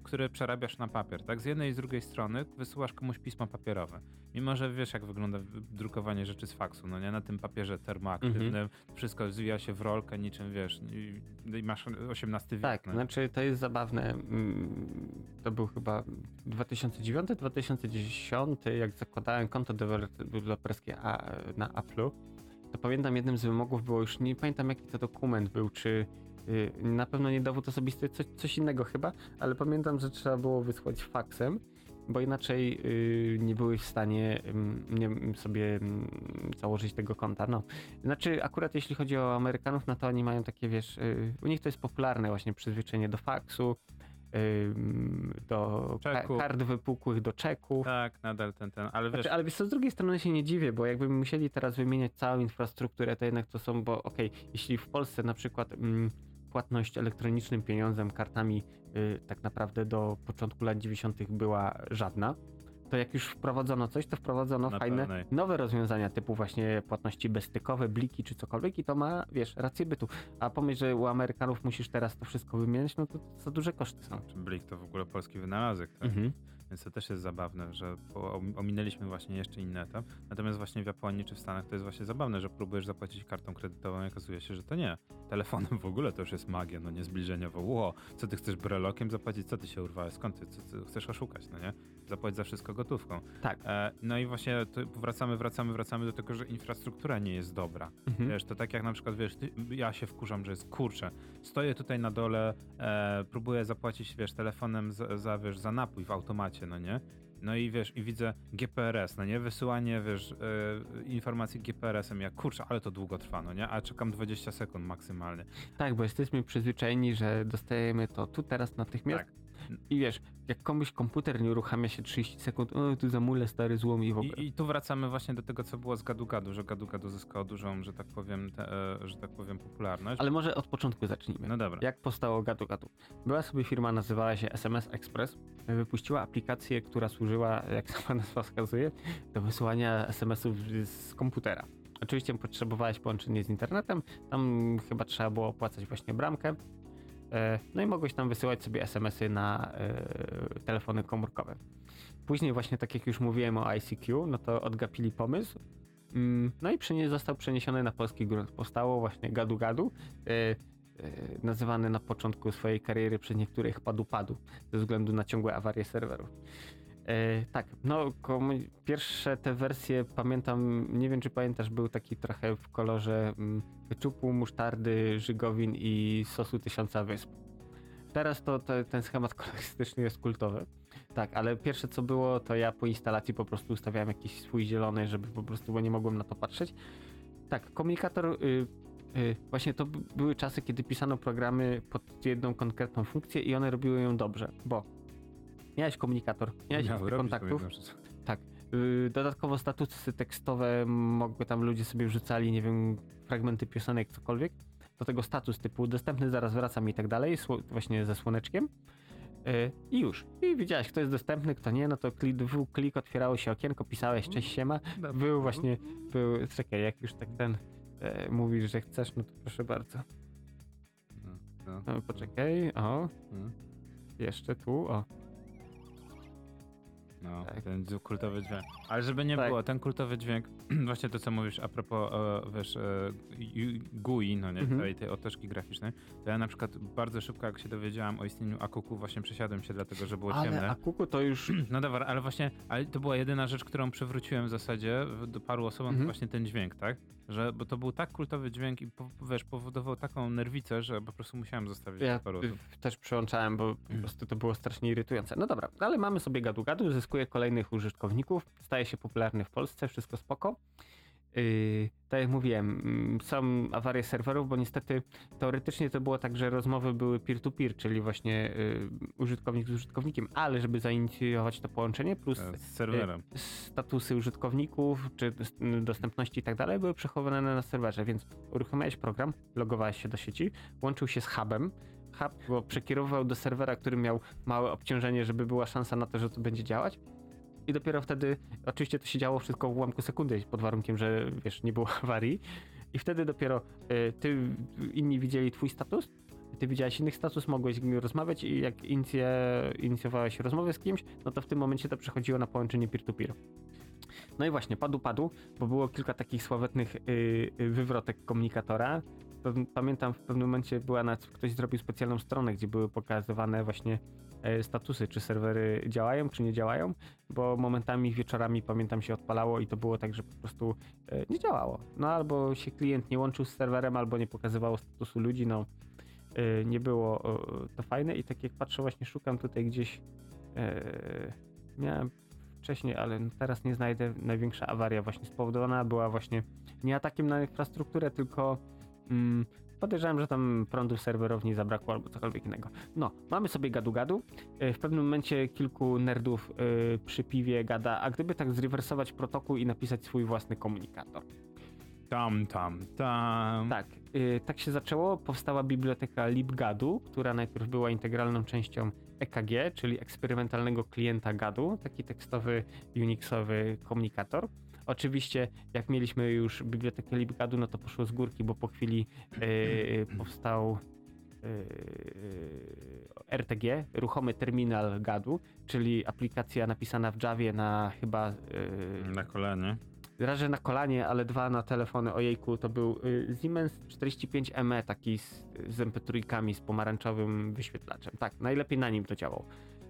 który przerabiasz na papier, tak? Z jednej i z drugiej strony wysyłasz komuś pismo papierowe. Mimo, że wiesz, jak wygląda drukowanie rzeczy z faksu, no nie? Na tym papierze termoaktywnym wszystko zwija się w rolkę niczym, wiesz, i, masz 18 wiek. Tak, no. znaczy to jest zabawne. mm, To był chyba 2009-2010, jak zakładałem konto deweloper- deweloperskie na Apple'u, to pamiętam jednym z wymogów było już, nie pamiętam jaki to dokument był, czy na pewno nie dowód osobisty, coś, coś innego chyba, ale pamiętam, że trzeba było wysłać faksem, bo inaczej y, nie byłeś w stanie ym, nie, sobie ym, założyć tego konta. No. Znaczy, akurat jeśli chodzi o Amerykanów, no to oni mają takie, wiesz, y, u nich to jest popularne właśnie przyzwyczajenie do faksu, do Czeku. kart wypukłych, do czeków. Tak, nadal ten, ten, ale wiesz, Znaczy, ale wiesz co, z drugiej strony się nie dziwię, bo jakby musieli teraz wymieniać całą infrastrukturę, to jednak to są, bo okej, jeśli w Polsce na przykład płatność elektronicznym pieniądzem, kartami y, tak naprawdę do początku lat 90. była żadna, to jak już wprowadzono coś, to wprowadzono Na fajne pełnej. nowe rozwiązania typu właśnie płatności bezstykowe, bliki czy cokolwiek i to ma, wiesz, rację bytu. A pomyśl, że u Amerykanów musisz teraz to wszystko wymieniać, no to za duże koszty są. czy Blik to w ogóle polski wynalazek, tak? Mhm. Więc to też jest zabawne, że ominęliśmy właśnie jeszcze inny etap. Natomiast właśnie w Japonii czy w Stanach to jest właśnie zabawne, że próbujesz zapłacić kartą kredytową i okazuje się, że to nie. Telefonem w ogóle to już jest magia, no nie zbliżeniowo. Ło, co ty chcesz brelokiem zapłacić? Co ty się urwałeś? Skąd ty, co, ty chcesz oszukać, no nie? Zapłać za wszystko gotówką. Tak. E, no i właśnie wracamy, wracamy, wracamy do tego, że infrastruktura nie jest dobra. Mhm. Wiesz, to tak jak na przykład, wiesz, ty, ja się wkurzam, że jest kurczę. Stoję tutaj na dole, e, próbuję zapłacić, wiesz, telefonem za, za, wiesz, za napój w automacie, no nie? No i wiesz, i widzę GPRS, no nie? Wysyłanie, wiesz, e, informacji GPRS-em, jak kurczę, ale to długo trwa, no nie? A czekam 20 sekund maksymalnie. Tak, bo jesteśmy przyzwyczajeni, że dostajemy to tu teraz natychmiast. Tak. I wiesz, jak komuś komputer nie uruchamia się 30 sekund, o tu zamulę stary złom i w ogóle. I, I tu wracamy właśnie do tego, co było z Gadu Gadu, że Gadu Gadu zyskało dużą, że tak powiem, te, e, że tak powiem, popularność. Ale może od początku zacznijmy. No dobra. Jak powstało Gadu Gadu? Była sobie firma, nazywała się SMS Express. Wypuściła aplikację, która służyła, jak sama nazwa wskazuje, do wysyłania SMS-ów z komputera. Oczywiście potrzebowałeś połączenie z internetem, tam chyba trzeba było opłacać właśnie bramkę. E, No i mogłeś tam wysyłać sobie SMS-y na e, telefony komórkowe. Później właśnie, tak jak już mówiłem o ICQ, no to odgapili pomysł. Mm, No i przenie- został przeniesiony na polski grunt. Powstało właśnie Gadu Gadu, e, nazywany na początku swojej kariery przez niektórych Padu Padu, ze względu na ciągłe awarie serwerów. E, tak, no pierwsze te wersje pamiętam, nie wiem czy pamiętasz, był taki trochę w kolorze mm, keczupu, musztardy, żygowin i sosu tysiąca wysp. Teraz to, to ten schemat (laughs) kolorystyczny jest kultowy. Tak, ale pierwsze co było, to ja po instalacji po prostu ustawiałem jakiś swój zielony, żeby po prostu, bo nie mogłem na to patrzeć. Tak, komunikator, y, y, właśnie to były czasy, kiedy pisano programy pod jedną konkretną funkcję i one robiły ją dobrze, bo miałeś komunikator, miałeś robić kontaktów, tak. Y, Dodatkowo statusy tekstowe mogły tam ludzie sobie wrzucali, nie wiem, fragmenty piosenek, cokolwiek. Do tego status typu dostępny, zaraz wracam i tak dalej, właśnie ze słoneczkiem. Y, I już. I widziałeś, kto jest dostępny, kto nie, no to klik, klik otwierało się okienko, pisałeś cześć siema. Był właśnie, był, czekaj, jak już tak ten e, mówisz, że chcesz, no to proszę bardzo. No, no, No, poczekaj, o, no. jeszcze tu, o. No, Tak. ten kultowy dźwięk. Ale żeby nie Tak. było, ten kultowy dźwięk, (clears throat) właśnie to co mówisz a propos, e, wiesz, e, GUI, no nie, Mhm. tej, tej otoczki graficznej, to ja na przykład bardzo szybko, jak się dowiedziałam o istnieniu Akuku, właśnie przesiadłem się dlatego, że było Ale ciemne. Akuku to już, (clears throat) No dobra, ale właśnie, ale to była jedyna rzecz, którą przywróciłem w zasadzie do paru osobom, Mhm. to właśnie ten dźwięk, tak? Że, bo to był tak kultowy dźwięk i po, wiesz, powodował taką nerwicę, że po prostu musiałem zostawić Ja też przełączałem, bo po prostu to było strasznie irytujące. No dobra, ale mamy sobie gadu-gadu, zyskuje kolejnych użytkowników, staje się popularny w Polsce, wszystko spoko. Yy, tak jak mówiłem, mm, są awarie serwerów, bo niestety teoretycznie to było tak, że rozmowy były peer-to-peer, czyli właśnie yy, użytkownik z użytkownikiem, ale żeby zainicjować to połączenie, plus Z serwerem. yy, statusy użytkowników, czy s- dostępności i tak dalej, były przechowywane na serwerze, więc uruchomiłeś program, logowałeś się do sieci, łączył się z hubem, hub go przekierował do serwera, który miał małe obciążenie, żeby była szansa na to, że to będzie działać. I dopiero wtedy, oczywiście to się działo wszystko w ułamku sekundy, pod warunkiem, że wiesz, nie było (laughs) awarii. I wtedy dopiero y, ty, inni widzieli twój status, ty widziałeś innych status, mogłeś z nimi rozmawiać i jak inicje, inicjowałeś rozmowę z kimś, no to w tym momencie to przechodziło na połączenie peer-to-peer. No i właśnie, padł, padł, bo było kilka takich sławetnych y, y, wywrotek komunikatora. Pamiętam w pewnym momencie była nawet, ktoś zrobił specjalną stronę, gdzie były pokazywane właśnie statusy, czy serwery działają, czy nie działają, bo momentami wieczorami pamiętam się odpalało i to było tak, że po prostu e, nie działało. No albo się klient nie łączył z serwerem, albo nie pokazywało statusu ludzi, no e, nie było e, to fajne i tak jak patrzę właśnie szukam tutaj gdzieś e, miałem wcześniej, ale teraz nie znajdę. Największa awaria właśnie spowodowana była właśnie nie atakiem na infrastrukturę, tylko mm, podejrzewam, że tam prądu serwerowni zabrakło albo cokolwiek innego. No, mamy sobie gadu-gadu. E, W pewnym momencie kilku nerdów e, przy piwie gada, a gdyby tak zrewersować protokół i napisać swój własny komunikator. Tam, tam, tam. Tak, y, tak się zaczęło. Powstała biblioteka LibGadu, która najpierw była integralną częścią EKG, czyli eksperymentalnego klienta GADu, taki tekstowy, unixowy komunikator. Oczywiście, jak mieliśmy już bibliotekę LibGadu, no to poszło z górki, bo po chwili y, powstał y, RTG, ruchomy terminal GADu, czyli aplikacja napisana w Javie na chyba y, Na kolanie. raz, że na kolanie, ale dwa na telefony. Ojejku, to był y, Siemens 45ME, taki z, z MP3 z pomarańczowym wyświetlaczem. Tak, najlepiej na nim to działał.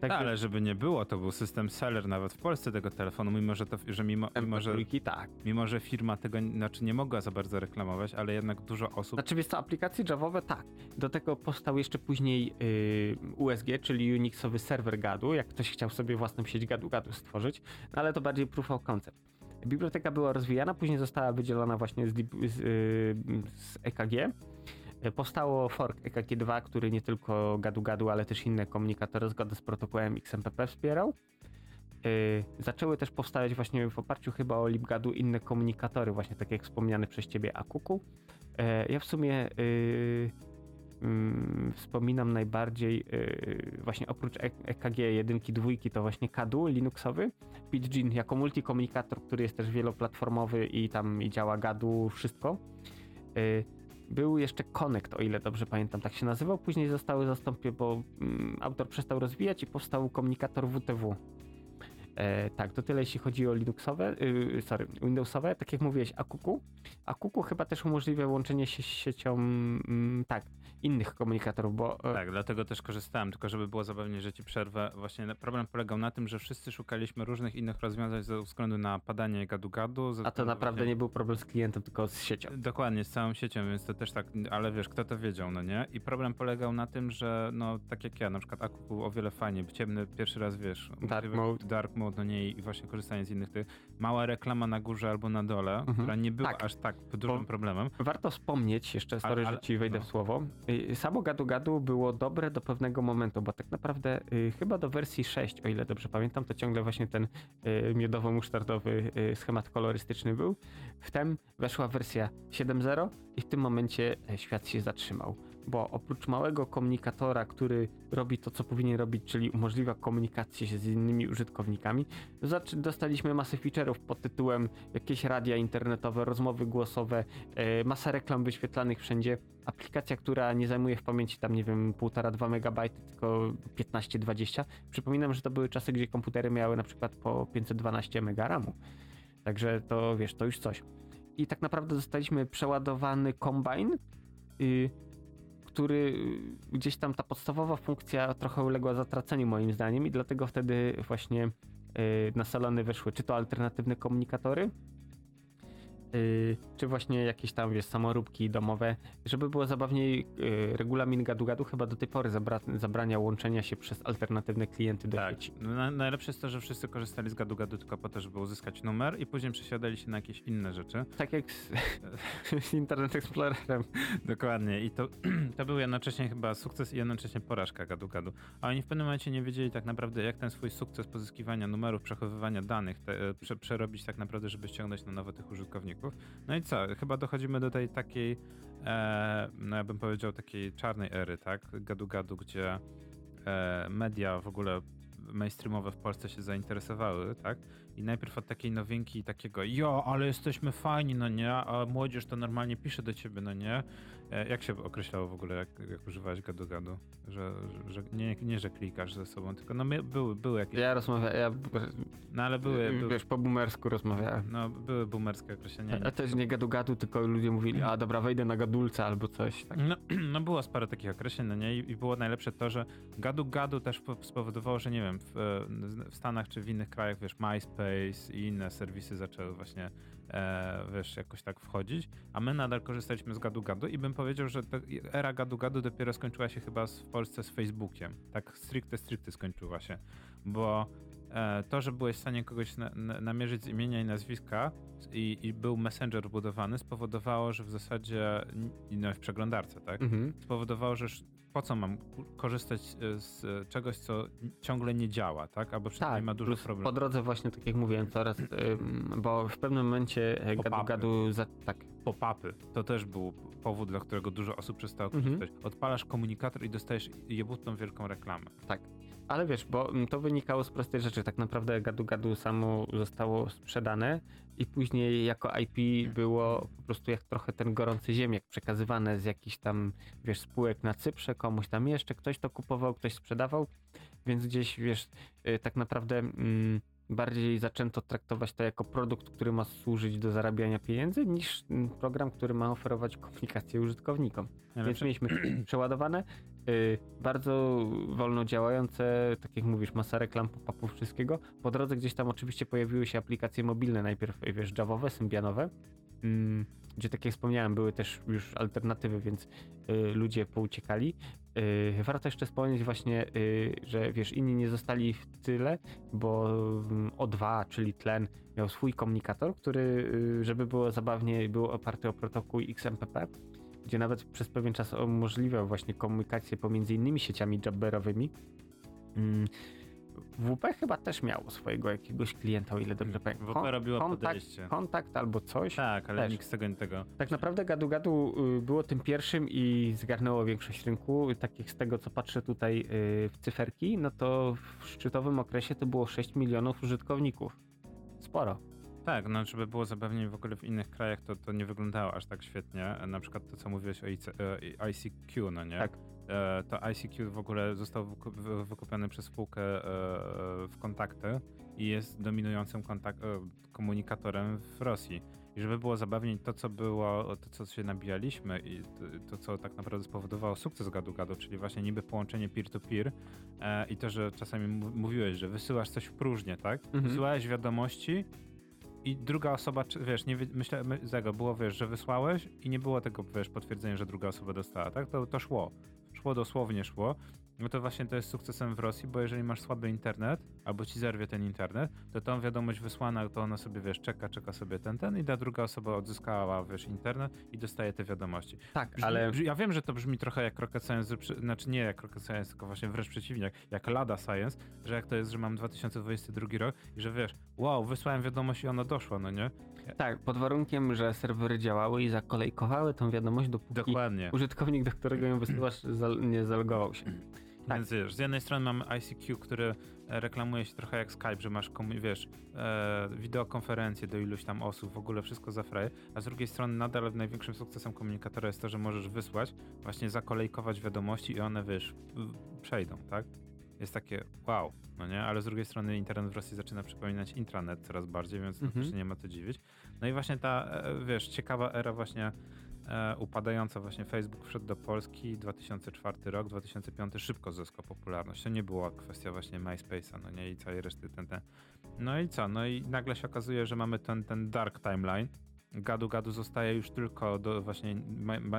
Tak, Tak, ale żeby nie było, to był system seller nawet w Polsce tego telefonu, mimo że to, że mimo, mimo, że, MP3, tak. mimo że firma tego znaczy nie mogła za bardzo reklamować, ale jednak dużo osób Znaczy, wiesz co, aplikacje Javowe, tak. Do tego powstał jeszcze później y, USG, czyli Unixowy serwer gadu, jak ktoś chciał sobie własną sieć gadu-gadu stworzyć, no ale to bardziej proof of concept. Biblioteka była rozwijana, później została wydzielona właśnie z, z, y, z EKG. Y, Powstało fork EKG2, który nie tylko gadu-gadu, ale też inne komunikatory zgodne z protokołem XMPP wspierał. Y, Zaczęły też powstawać właśnie w oparciu chyba o LibGadu inne komunikatory, właśnie tak jak wspomniany przez ciebie Akuku. E, Ja w sumie y, mm, wspominam najbardziej y, właśnie oprócz E- EKG jedynki, dwójki to właśnie KADU Linuxowy, Pidgin jako multikomunikator, który jest też wieloplatformowy i tam i działa GADU, wszystko. Był jeszcze Connect, o ile dobrze pamiętam, tak się nazywał. Później zostały zastąpione, bo mm, autor przestał rozwijać i powstał komunikator WTW. E, tak, to tyle jeśli chodzi o Linuxowe, y, sorry, Windowsowe. Tak jak mówiłeś, Akuku. Akuku chyba też umożliwia łączenie się z siecią, mm, tak, innych komunikatorów, bo e, Tak, dlatego też korzystałem, tylko żeby było zabawnie, że ci przerwę. Właśnie problem polegał na tym, że wszyscy szukaliśmy różnych innych rozwiązań ze względu na padanie gadu-gadu. a to naprawdę właśnie- nie był problem z klientem, tylko z siecią. Dokładnie, z całą siecią, więc to też tak, ale wiesz, kto to wiedział, no nie? I problem polegał na tym, że no tak jak ja, na przykład Aku był o wiele fajniej, ciemny pierwszy raz, wiesz, Dark mode. dark mode, no nie, i właśnie korzystanie z innych tych, mała reklama na górze albo na dole, Mhm. która nie była Tak. aż tak dużym Bo- problemem. Warto wspomnieć jeszcze, sorry, Ale- ale- że ci wejdę no. w słowo. Y, Samo gadu-gadu było dobre do pewnego momentu, bo tak naprawdę y, chyba do wersji 6, o ile dobrze pamiętam, to ciągle właśnie ten y, miodowo-musztardowy y, schemat kolorystyczny był. Wtem weszła wersja 7.0 i w tym momencie e, świat się zatrzymał. Bo oprócz małego komunikatora, który robi to, co powinien robić, czyli umożliwia komunikację się z innymi użytkownikami, dostaliśmy masę feature'ów pod tytułem jakieś radia internetowe, rozmowy głosowe, e, masa reklam wyświetlanych wszędzie. Aplikacja, która nie zajmuje w pamięci tam, nie wiem, 1,5-2 MB, tylko 15-20. Przypominam, że to były czasy, gdzie komputery miały na przykład po 512 MB RAMu. Także to wiesz, to już coś. I tak naprawdę dostaliśmy przeładowany kombine, y, który y, gdzieś tam ta podstawowa funkcja trochę uległa zatraceniu moim zdaniem i dlatego wtedy właśnie y, na salony weszły czy to alternatywne komunikatory, y, czy właśnie jakieś tam, wiesz, samoróbki domowe, żeby było zabawniej, y, regulamin gadu-gadu chyba do tej pory zabra- zabrania łączenia się przez alternatywne klienty do Tak. sieci. No, na, najlepsze jest to, że wszyscy korzystali z gadu-gadu tylko po to, żeby uzyskać numer i później przesiadali się na jakieś inne rzeczy. Tak jak z, z Internet Explorerem. Dokładnie. I to, (clears throat) to był jednocześnie chyba sukces i jednocześnie porażka gadu-gadu. A oni w pewnym momencie nie wiedzieli tak naprawdę, jak ten swój sukces pozyskiwania numerów, przechowywania danych te, prze, przerobić tak naprawdę, żeby ściągnąć na nowo tych użytkowników. No i co? Chyba dochodzimy do tej takiej, e, no ja bym powiedział, takiej czarnej ery, tak? Gadu-gadu, gdzie e, media w ogóle mainstreamowe w Polsce się zainteresowały, tak? I najpierw od takiej nowinki, takiego, jo, ale jesteśmy fajni, no nie, a młodzież to normalnie pisze do ciebie, no nie. E, Jak się określało w ogóle, jak, jak używałeś gadu-gadu? Że, że, nie, nie, że klikasz ze sobą, tylko no były, były jakieś, Ja rozmawiałem, ja no ale były, były wiesz, po boomersku rozmawiałem. no były boomerskie określenia. A też nie gadu-gadu, tylko ludzie mówili, a dobra, wejdę na gadulca albo coś. Tak. No, (clears throat) no było sporo takich określeń, no nie? I i było najlepsze to, że gadu-gadu też po- spowodowało, że nie wiem, w, e, w Stanach czy w innych krajach, wiesz, MySpace i inne serwisy zaczęły właśnie, e, wiesz, jakoś tak wchodzić, a my nadal korzystaliśmy z gadu-gadu i bym powiedział, że era gadu-gadu dopiero skończyła się chyba w Polsce z Facebookiem. Tak stricte, stricte skończyła się, bo e, to, że byłeś w stanie kogoś na, na, namierzyć z imienia i nazwiska i, i był messenger wbudowany, spowodowało, że w zasadzie, no w przeglądarce, tak? Mhm. spowodowało, że po co mam korzystać e, z e, czegoś, co ciągle nie działa, tak? Albo przynajmniej Tak, ma dużo plus po problemów. drodze właśnie, tak jak mówiłem, coraz, bo w pewnym momencie e, gadu-gadu, za, tak, Pop-upy to też był powód, dla którego dużo osób przestało Mhm. korzystać. Odpalasz komunikator i dostajesz jebutną wielką reklamę. tak. Ale wiesz, bo mm, to wynikało z prostej rzeczy. Tak naprawdę gadu-gadu samo zostało sprzedane i później jako IP było po prostu jak trochę ten gorący ziemniak przekazywane z jakichś tam, wiesz, spółek na Cyprze, komuś tam jeszcze, ktoś to kupował, ktoś sprzedawał, więc gdzieś, wiesz, y, tak naprawdę mm, bardziej zaczęto traktować to jako produkt, który ma służyć do zarabiania pieniędzy, niż mm, program, który ma oferować komunikację użytkownikom. Więc mieliśmy (clears throat) przeładowane, y, bardzo wolno działające, tak jak mówisz, masa reklam, pop-upów, wszystkiego. Po drodze gdzieś tam oczywiście pojawiły się aplikacje mobilne, najpierw y, wiesz, javowe, symbianowe, mm, gdzie tak jak wspomniałem, były też już alternatywy, więc y, ludzie pouciekali. Warto jeszcze wspomnieć właśnie, że wiesz, inni nie zostali w tyle, bo mm, O2, czyli tlen, miał swój komunikator, który, żeby było zabawnie, był oparty o protokół XMPP, gdzie nawet przez pewien czas umożliwiał właśnie komunikację pomiędzy innymi sieciami jabberowymi. Mm, WP chyba też miało swojego jakiegoś klienta, o ile dobrze pamiętam. WP robiło kontakt, podejście. kontakt albo coś. Tak, ale Też. nikt z tego nie tego. Tak naprawdę Gadu Gadu y, było tym pierwszym i zgarnęło większość rynku. Tak jak z tego co patrzę tutaj y, w cyferki, no to w szczytowym okresie to było 6 milionów użytkowników. Sporo. Tak, no żeby było zabawniej w ogóle w innych krajach, to, to nie wyglądało aż tak świetnie. Na przykład to, co mówiłeś o IC, e, ICQ, no nie? Tak. E, To ICQ w ogóle został wyku- wy- wykupiony przez spółkę e, w kontakty i jest dominującym kontak- e, komunikatorem w Rosji. I żeby było zabawniej, to co było, to co się nabijaliśmy i to, to co tak naprawdę spowodowało sukces gadu-gadu, czyli właśnie niby połączenie peer-to-peer e, i to, że czasami mów- mówiłeś, że wysyłasz coś w próżnię, tak? Mhm. Wysyłałeś wiadomości i druga osoba, wiesz, nie, myślę, tego było, wiesz, że wysłałeś i nie było tego, wiesz, potwierdzenia, że druga osoba dostała, tak? To, to szło. Szło dosłownie, szło. No to właśnie to jest sukcesem w Rosji, bo jeżeli masz słaby internet, albo ci zerwie ten internet, to tą wiadomość wysłana, to ona sobie, wiesz, czeka, czeka sobie ten, ten i ta druga osoba odzyskała, wiesz, internet i dostaje te wiadomości. Tak, Brzmi, ale brzmi- Ja wiem, że to brzmi trochę jak rocket science, znaczy nie jak rocket science, tylko właśnie wręcz przeciwnie, jak, jak lada science, że jak to jest, że mam 2022 rok i że wiesz, wow, wysłałem wiadomość i ona doszła, no nie? tak, pod warunkiem, że serwery działały i zakolejkowały tą wiadomość, dopóki Dokładnie. użytkownik, do którego ją wysyłasz, nie zalogował się. Tak. Więc wiesz, z jednej strony mamy ICQ, który e, reklamuje się trochę jak Skype, że masz, komu- wiesz, e, wideokonferencję do iluś tam osób, w ogóle wszystko za fraje, a z drugiej strony nadal największym sukcesem komunikatora jest to, że możesz wysłać, właśnie zakolejkować wiadomości i one, wiesz, przejdą, tak? Jest takie wow, no nie? Ale z drugiej strony internet w Rosji zaczyna przypominać intranet coraz bardziej, więc Mhm. nie ma co dziwić. No i właśnie ta, e, wiesz, ciekawa era właśnie upadająca właśnie Facebook wszedł do Polski 2004 rok, 2005 szybko zyskał popularność. To nie była kwestia właśnie MySpace'a, no nie i całej reszty ten, ten. No i co? No i nagle się okazuje, że mamy ten, ten dark timeline, gadu gadu zostaje już tylko do właśnie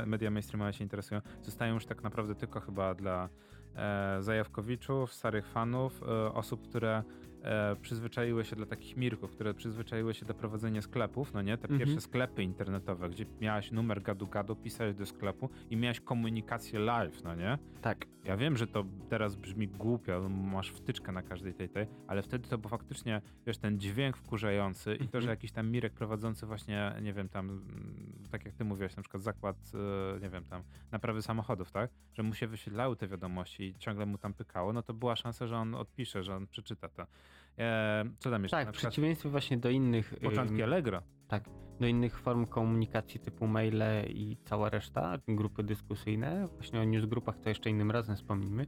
media mainstreamowe się interesują, zostają już tak naprawdę tylko chyba dla e, zajawkowiczów, starych fanów, e, osób, które e, przyzwyczaiły się dla takich mirków, które przyzwyczaiły się do prowadzenia sklepów, no nie? Te Mhm. pierwsze sklepy internetowe, gdzie miałeś numer gadu-gadu, pisałeś do sklepu i miałeś komunikację live, no nie? Tak. Ja wiem, że to teraz brzmi głupio, masz wtyczkę na każdej tej tej, ale wtedy to był faktycznie, wiesz, ten dźwięk wkurzający i to, Mhm. że jakiś tam Mirek prowadzący właśnie, nie wiem, tam, tak jak ty mówiłeś, na przykład zakład, e, nie wiem, tam, naprawy samochodów, tak? Że mu się wyświetlały te wiadomości i ciągle mu tam pykało, no to była szansa, że on odpisze, że on przeczyta to. E, co tam jeszcze? Tak, w przeciwieństwie właśnie do innych, początki Allegro. do innych form komunikacji typu maile i cała reszta, grupy dyskusyjne, właśnie o newsgrupach to jeszcze innym razem wspomnimy,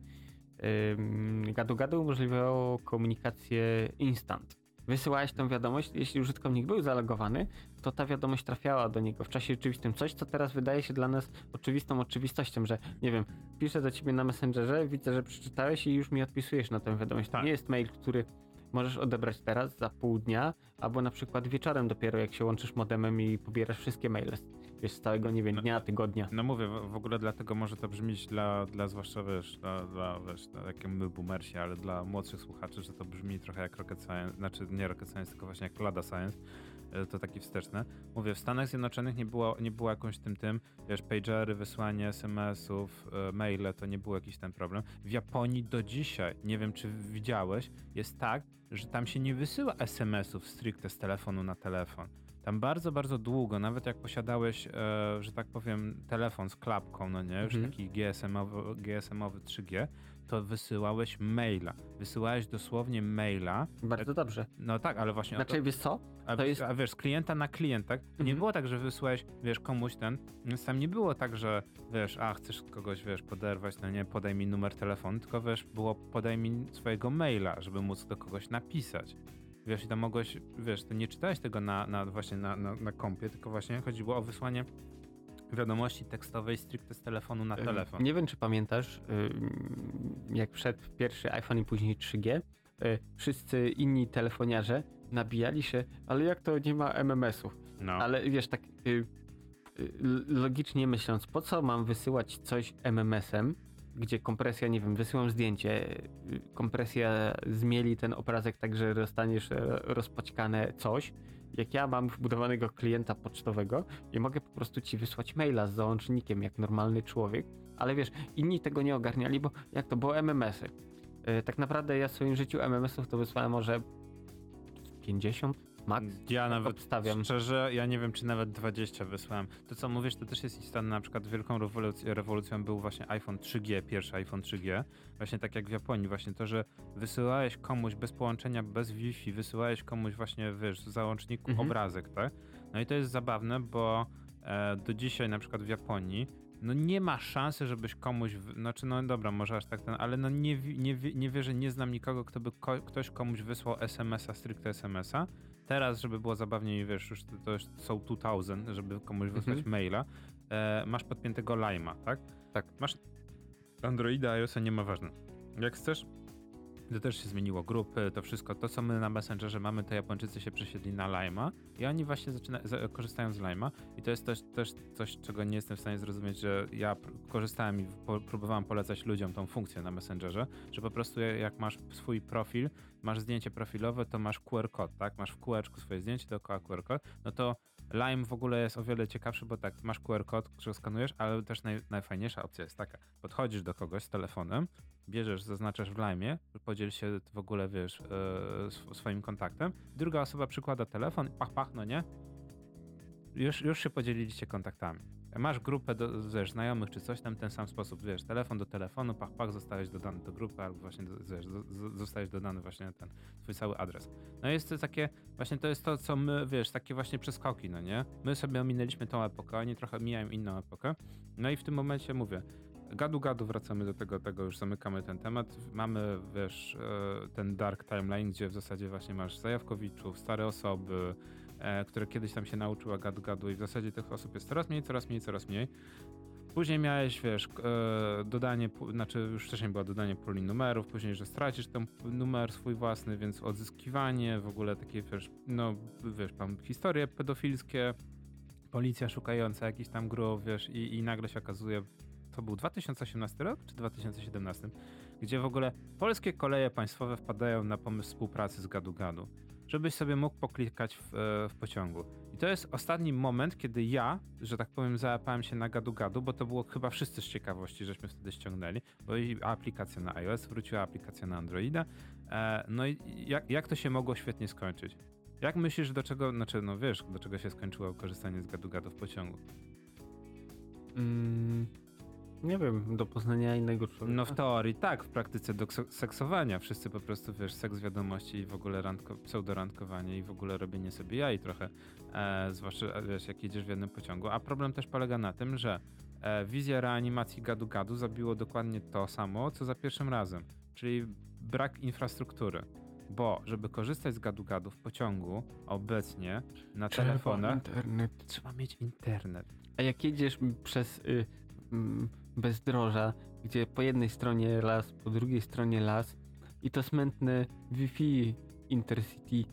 gadu-gadu umożliwiało komunikację instant. Wysyłałeś tą wiadomość, jeśli użytkownik był zalogowany, to ta wiadomość trafiała do niego w czasie rzeczywistym. Coś, co teraz wydaje się dla nas oczywistą oczywistością, że nie wiem, piszę do ciebie na Messengerze, widzę, że przeczytałeś i już mi odpisujesz na tę wiadomość. To Tak. nie jest mail, który możesz odebrać teraz, za pół dnia, albo na przykład wieczorem dopiero, jak się łączysz modemem i pobierasz wszystkie maile z, wiesz, z całego, nie wiem, No. dnia, tygodnia. No mówię, w, w ogóle dlatego może to brzmieć dla, dla zwłaszcza wiesz, dla, dla wiesz, dla, jak my boomersi, ale dla młodszych słuchaczy, że to brzmi trochę jak Rocket Science, znaczy nie Rocket Science, tylko właśnie jak Lada Science, to taki wsteczne. Mówię, w Stanach Zjednoczonych nie było, nie było jakąś tym tym, wiesz, pagery, wysłanie SMS-ów, e, maile, to nie był jakiś ten problem. W Japonii do dzisiaj, nie wiem czy widziałeś, jest tak, że tam się nie wysyła SMS-ów stricte z telefonu na telefon. Tam bardzo, bardzo długo, nawet jak posiadałeś, e, że tak powiem, telefon z klapką, no nie, już Mhm. taki GSM-owy, GSM-owy 3G, to wysyłałeś maila. Wysyłałeś dosłownie maila. Bardzo dobrze. No tak, ale właśnie. Znaczy, wiesz co? a, to jest- a wiesz, z klienta na klient, tak? To Nie Mhm. było tak, że wysłałeś, wiesz, komuś ten. Tam nie było tak, że wiesz, a chcesz kogoś, wiesz, poderwać, no nie, podaj mi numer telefonu, tylko wiesz, było podaj mi swojego maila, żeby móc do kogoś napisać. Wiesz, i tam mogłeś, wiesz, to nie czytałeś tego na, na właśnie na, na, na kompie, tylko właśnie chodziło o wysłanie wiadomości tekstowej stricte z telefonu na telefon. Nie wiem, czy pamiętasz, ym, jak wszedł pierwszy iPhone i później 3G, y, wszyscy inni telefoniarze nabijali się, ale jak to nie ma MMS-ów? No. Ale wiesz, tak y, y, logicznie myśląc, po co mam wysyłać coś MMS-em, gdzie kompresja, nie wiem, wysyłam zdjęcie, y, kompresja zmieli ten obrazek tak, że dostaniesz e, rozpaćkane coś, jak ja mam wbudowanego klienta pocztowego i mogę po prostu ci wysłać maila z załącznikiem jak normalny człowiek, ale wiesz, inni tego nie ogarniali, bo jak to było MMS-y. Y, Tak naprawdę ja w swoim życiu MMS-ów to wysłałem może 50 max. Ja tak nawet obstawiam. Szczerze, ja nie wiem, czy nawet 20 wysłałem. To co mówisz, to też jest istotne. Na przykład wielką rewoluc- rewolucją był właśnie iPhone 3G, pierwszy iPhone 3G. Właśnie tak jak w Japonii, właśnie to, że wysyłałeś komuś bez połączenia, bez Wi-Fi, wysyłałeś komuś właśnie, wiesz, w załączniku Mhm. obrazek, tak? No i to jest zabawne, bo e, do dzisiaj na przykład w Japonii no nie ma szansy, żebyś komuś, znaczy no dobra, może aż tak ten, ale no nie, nie, nie wierzę, nie znam nikogo, kto by ko- ktoś komuś wysłał SMS-a, stricte SMS-a. Teraz, żeby było zabawniej, wiesz, już to, to już są 2000, żeby komuś wysłać Mhm. maila, e, masz podpiętego Lime'a, tak? Tak. Masz Androida, iOS-a, nie ma ważne. Jak chcesz, to też się zmieniło grupy, to wszystko. To, co my na Messengerze mamy, to Japończycy się przesiedli na Lime'a i oni właśnie zaczyna, za, korzystają z Lime'a i to jest też, też coś, czego nie jestem w stanie zrozumieć, że ja korzystałem i po, próbowałem polecać ludziom tą funkcję na Messengerze, że po prostu jak masz swój profil, masz zdjęcie profilowe, to masz QR kod, tak? Masz w kółeczku swoje zdjęcie, dookoła QR kod, no to Lime w ogóle jest o wiele ciekawszy, bo tak, masz QR kod, który skanujesz, ale też naj, najfajniejsza opcja jest taka, podchodzisz do kogoś z telefonem, bierzesz, zaznaczasz w Lime'ie, podziel się w ogóle, wiesz, sw- swoim kontaktem, druga osoba przykłada telefon, pach, pach, no nie? Już, już się podzieliliście kontaktami. Masz grupę do, wiesz, znajomych czy coś tam, ten sam sposób, wiesz, telefon do telefonu, pach, pach, zostałeś dodany do grupy, albo właśnie, wiesz, zo- zo- zostajesz dodany właśnie ten twój cały adres. No jest to takie, właśnie to jest to, co my, wiesz, takie właśnie przeskoki, no nie? My sobie ominęliśmy tą epokę, oni trochę mijają inną epokę. No i w tym momencie mówię, gadu gadu wracamy do tego, tego już zamykamy ten temat. Mamy, wiesz, e, ten dark timeline, gdzie w zasadzie właśnie masz zajawkowiczów, stare osoby, które kiedyś tam się nauczyła gadu gadu i w zasadzie tych osób jest coraz mniej, coraz mniej, coraz mniej. Później miałeś, wiesz, e, dodanie, znaczy już wcześniej było dodanie puli numerów, później, że stracisz ten numer swój własny, więc odzyskiwanie, w ogóle takie, wiesz, no, wiesz, tam historie pedofilskie, policja szukająca jakichś tam grów, wiesz, i, i nagle się okazuje, to był 2018 rok czy 2017, gdzie w ogóle polskie koleje państwowe wpadają na pomysł współpracy z Gadu Gadu, żebyś sobie mógł poklikać w, e, w pociągu. I to jest ostatni moment, kiedy ja, że tak powiem, załapałem się na Gadu Gadu, bo to było chyba wszyscy z ciekawości, żeśmy wtedy ściągnęli, bo i aplikacja na iOS wróciła, aplikacja na Androida. E, no i jak, jak to się mogło świetnie skończyć? Jak myślisz, do czego, znaczy, no wiesz, do czego się skończyło korzystanie z gadu-gadu w pociągu? Mm, nie wiem, do poznania innego człowieka. No w teorii tak, w praktyce do seksowania. Wszyscy po prostu, wiesz, seks wiadomości i w ogóle randko, pseudorandkowanie i w ogóle robienie sobie jaj trochę, e, zwłaszcza, wiesz, jak jedziesz w jednym pociągu. A problem też polega na tym, że e, wizja reanimacji gadu-gadu zabiło dokładnie to samo, co za pierwszym razem, czyli brak infrastruktury bo żeby korzystać z gadu-gadu w pociągu obecnie na trzeba telefonach internet. trzeba mieć internet. A jak jedziesz przez y, bezdroża, gdzie po jednej stronie las, po drugiej stronie las. I to smętne Wi-Fi Intercity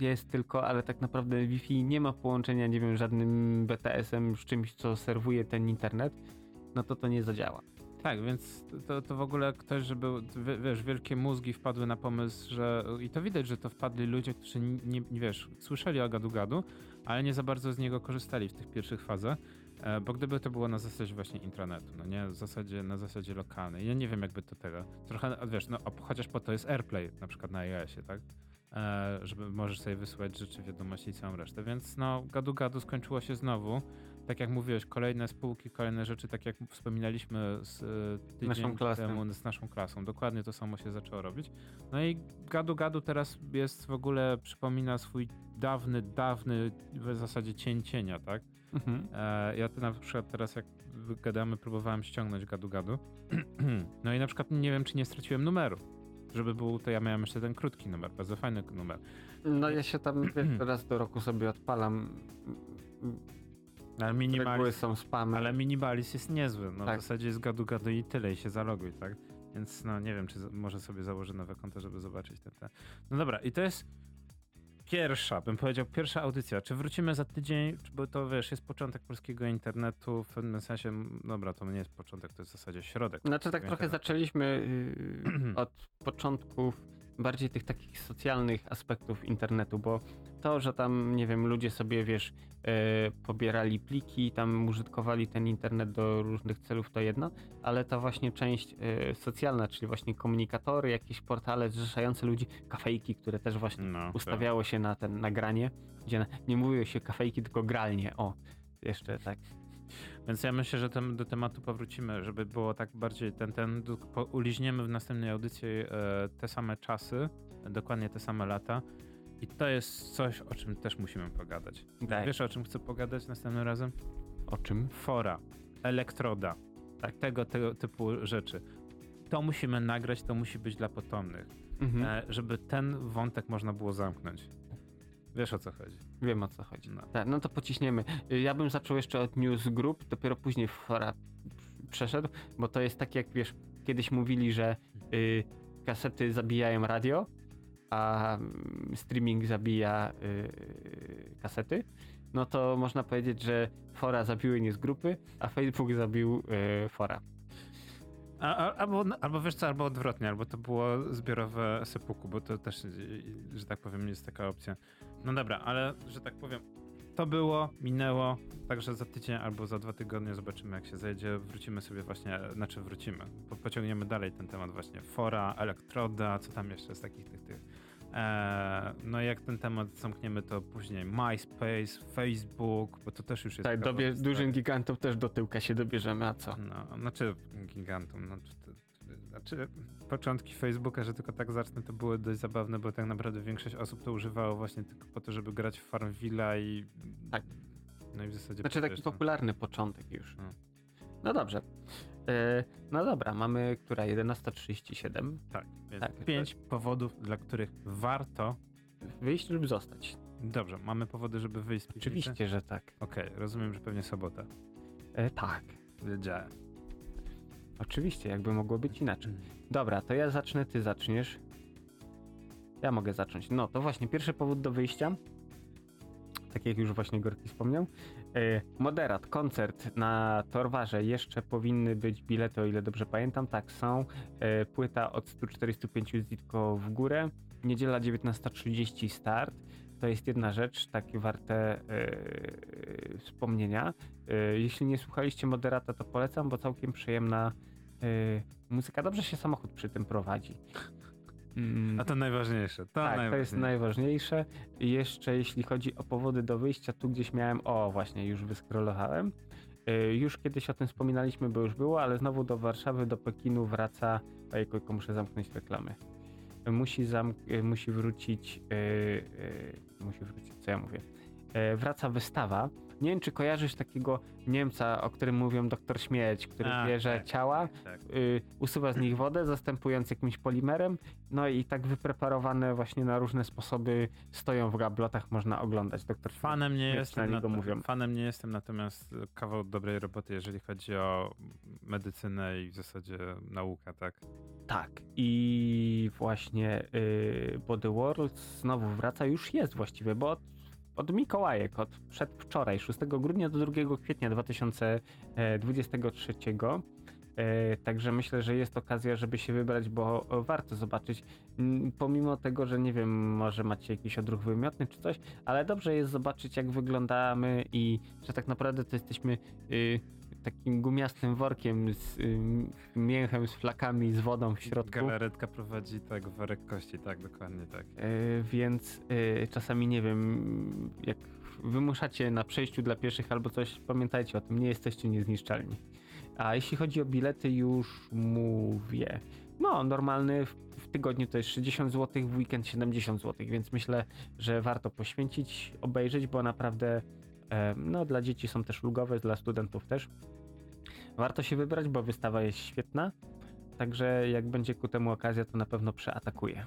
jest tylko, ale tak naprawdę Wi-Fi nie ma połączenia, nie wiem, żadnym BTS-em z czymś, co serwuje ten internet, no to to nie zadziała. Tak, więc to, to w ogóle ktoś, żeby, wiesz, wielkie mózgi wpadły na pomysł, że i to widać, że to wpadli ludzie, którzy nie, nie wiesz, słyszeli o gadu-gadu, ale nie za bardzo z niego korzystali w tych pierwszych fazach, bo gdyby to było na zasadzie właśnie intranetu, no nie, w zasadzie, na zasadzie lokalnej, ja nie wiem jakby to tego, trochę, wiesz, no chociaż po to jest AirPlay na przykład na iOSie, tak? E, żeby możesz sobie wysyłać rzeczy, wiadomości i całą resztę, więc no gadu-gadu skończyło się znowu, tak jak mówiłeś, kolejne spółki, kolejne rzeczy, tak jak wspominaliśmy z e, tydzień naszą temu z naszą klasą. Dokładnie to samo się zaczęło robić. No i Gadu Gadu teraz jest w ogóle, przypomina swój dawny, dawny w zasadzie cień cienia, tak? Mhm. E, ja na przykład teraz jak gadamy, próbowałem ściągnąć Gadu Gadu. (clears throat) no i na przykład nie wiem, czy nie straciłem numeru. Żeby był, to ja miałem jeszcze ten krótki numer, bardzo fajny numer. No ja się tam (clears throat) raz do roku sobie odpalam ale minimalis, są spamy. Ale minimalis jest niezły. No, tak. W zasadzie jest gadu gadu i tyle i się zaloguj, tak? Więc no nie wiem, czy może sobie założę nowe konto, żeby zobaczyć ten, ten. No dobra, i to jest pierwsza, bym powiedział, pierwsza audycja. Czy wrócimy za tydzień, bo to wiesz, jest początek polskiego internetu, w pewnym sensie, dobra, to nie jest początek, to jest w zasadzie środek. Znaczy tak trochę internetu. zaczęliśmy yy, (clears throat) od początków bardziej tych takich socjalnych aspektów internetu, bo to, że tam, nie wiem, ludzie sobie, wiesz, e, pobierali pliki, tam użytkowali ten internet do różnych celów, to jedno, ale ta właśnie część e, socjalna, czyli właśnie komunikatory, jakieś portale zrzeszające ludzi, kafejki, które też właśnie no, tak. ustawiało się na ten nagranie, gdzie nie mówiło się kafejki, tylko gralnie, o, jeszcze tak. Więc ja myślę, że tem, do tematu powrócimy, żeby było tak bardziej ten, ten uliźniemy w następnej audycji e, te same czasy, dokładnie te same lata. I to jest coś, o czym też musimy pogadać. Daj. Wiesz, o czym chcę pogadać następnym razem? O czym? Fora, elektroda, tak, tego, tego typu rzeczy. To musimy nagrać, to musi być dla potomnych, mhm. e, żeby ten wątek można było zamknąć. Wiesz o co chodzi. Wiem o co chodzi. No. Tak, no to pociśniemy. Ja bym zaczął jeszcze od newsgroup, dopiero później fora przeszedł, bo to jest tak jak wiesz, kiedyś mówili, że y, kasety zabijają radio, a mm, streaming zabija y, kasety, no to można powiedzieć, że fora zabiły newsgrupy, a Facebook zabił y, fora. A, a, albo, albo wiesz co, albo odwrotnie, albo to było zbiorowe sepuku, bo to też, że tak powiem, jest taka opcja. No dobra, ale że tak powiem, to było, minęło, także za tydzień albo za dwa tygodnie zobaczymy jak się zejdzie, wrócimy sobie właśnie, znaczy wrócimy, po, pociągniemy dalej ten temat właśnie, fora, elektroda, co tam jeszcze z takich tych, tych. Eee, no jak ten temat zamkniemy, to później MySpace, Facebook, bo to też już jest... Tak, dobie, dużym gigantom też do tyłka się dobierzemy, a co? No, znaczy gigantom, no, znaczy początki Facebooka, że tylko tak zacznę, to były dość zabawne, bo tak naprawdę większość osób to używało właśnie tylko po to, żeby grać w Farmville i... Tak. No i w zasadzie... Znaczy taki popularny początek już. No, no dobrze. E, no dobra, mamy która 11.37. Tak, więc tak, pięć to... powodów, dla których warto wyjść lub zostać. Dobrze, mamy powody, żeby wyjść z Oczywiście, że tak. Okej, okay, rozumiem, że pewnie sobota. E, tak. Wiedziałem. Oczywiście, jakby mogło być inaczej. Dobra, to ja zacznę, ty zaczniesz. Ja mogę zacząć. No to właśnie, pierwszy powód do wyjścia tak jak już właśnie Gorki wspomniał. E, Moderat, koncert na Torwarze. Jeszcze powinny być bilety, o ile dobrze pamiętam. Tak, są. E, Płyta od 145 zitko w górę. Niedziela 19.30 start. To jest jedna rzecz, takie warte e, wspomnienia. E, jeśli nie słuchaliście Moderata, to polecam, bo całkiem przyjemna e, muzyka. Dobrze się samochód przy tym prowadzi. Mm. A to najważniejsze. To, tak, to najważniejsze. jest najważniejsze. I jeszcze jeśli chodzi o powody do wyjścia, tu gdzieś miałem, o właśnie, już wyskrolowałem. Y, Już kiedyś o tym wspominaliśmy, bo już było, ale znowu do Warszawy, do Pekinu wraca. Ojejku, tylko muszę zamknąć reklamy. Musi, zam, y, musi wrócić. y, y, musi wrócić, co ja mówię. Y, Wraca wystawa. Nie wiem, czy kojarzysz takiego Niemca, o którym mówią doktor Śmierć, który A, bierze tak. ciała, Tak. y, usuwa z nich wodę, zastępując jakimś polimerem. No i tak wypreparowane właśnie na różne sposoby stoją w gablotach, można oglądać. Doktor Fanem nie, jestem, na mówią. fanem nie jestem, natomiast kawał dobrej roboty, jeżeli chodzi o medycynę i w zasadzie naukę, tak? Tak. I właśnie y, Body World znowu wraca, już jest właściwie, bo od, od Mikołajek, od przedwczoraj, 6 grudnia do 2 kwietnia 2023. E, Także myślę, że jest okazja, żeby się wybrać, bo warto zobaczyć. Mm, Pomimo tego, że nie wiem, może macie jakiś odruch wymiotny czy coś, ale dobrze jest zobaczyć, jak wyglądamy i że tak naprawdę to jesteśmy y, takim gumiastym workiem z y, mięchem, z flakami, z wodą w środku. Galaretka prowadzi tak worek kości, tak, dokładnie tak. E, więc e, czasami nie wiem, jak wymuszacie na przejściu dla pieszych albo coś, pamiętajcie o tym, nie jesteście niezniszczalni. A jeśli chodzi o bilety, już mówię. No, normalny w, w tygodniu to jest 60 zł, w weekend 70 zł, więc myślę, że warto poświęcić, obejrzeć, bo naprawdę e, no, dla dzieci są też ulgowe, dla studentów też. Warto się wybrać, bo wystawa jest świetna. Także jak będzie ku temu okazja, to na pewno przeatakuje.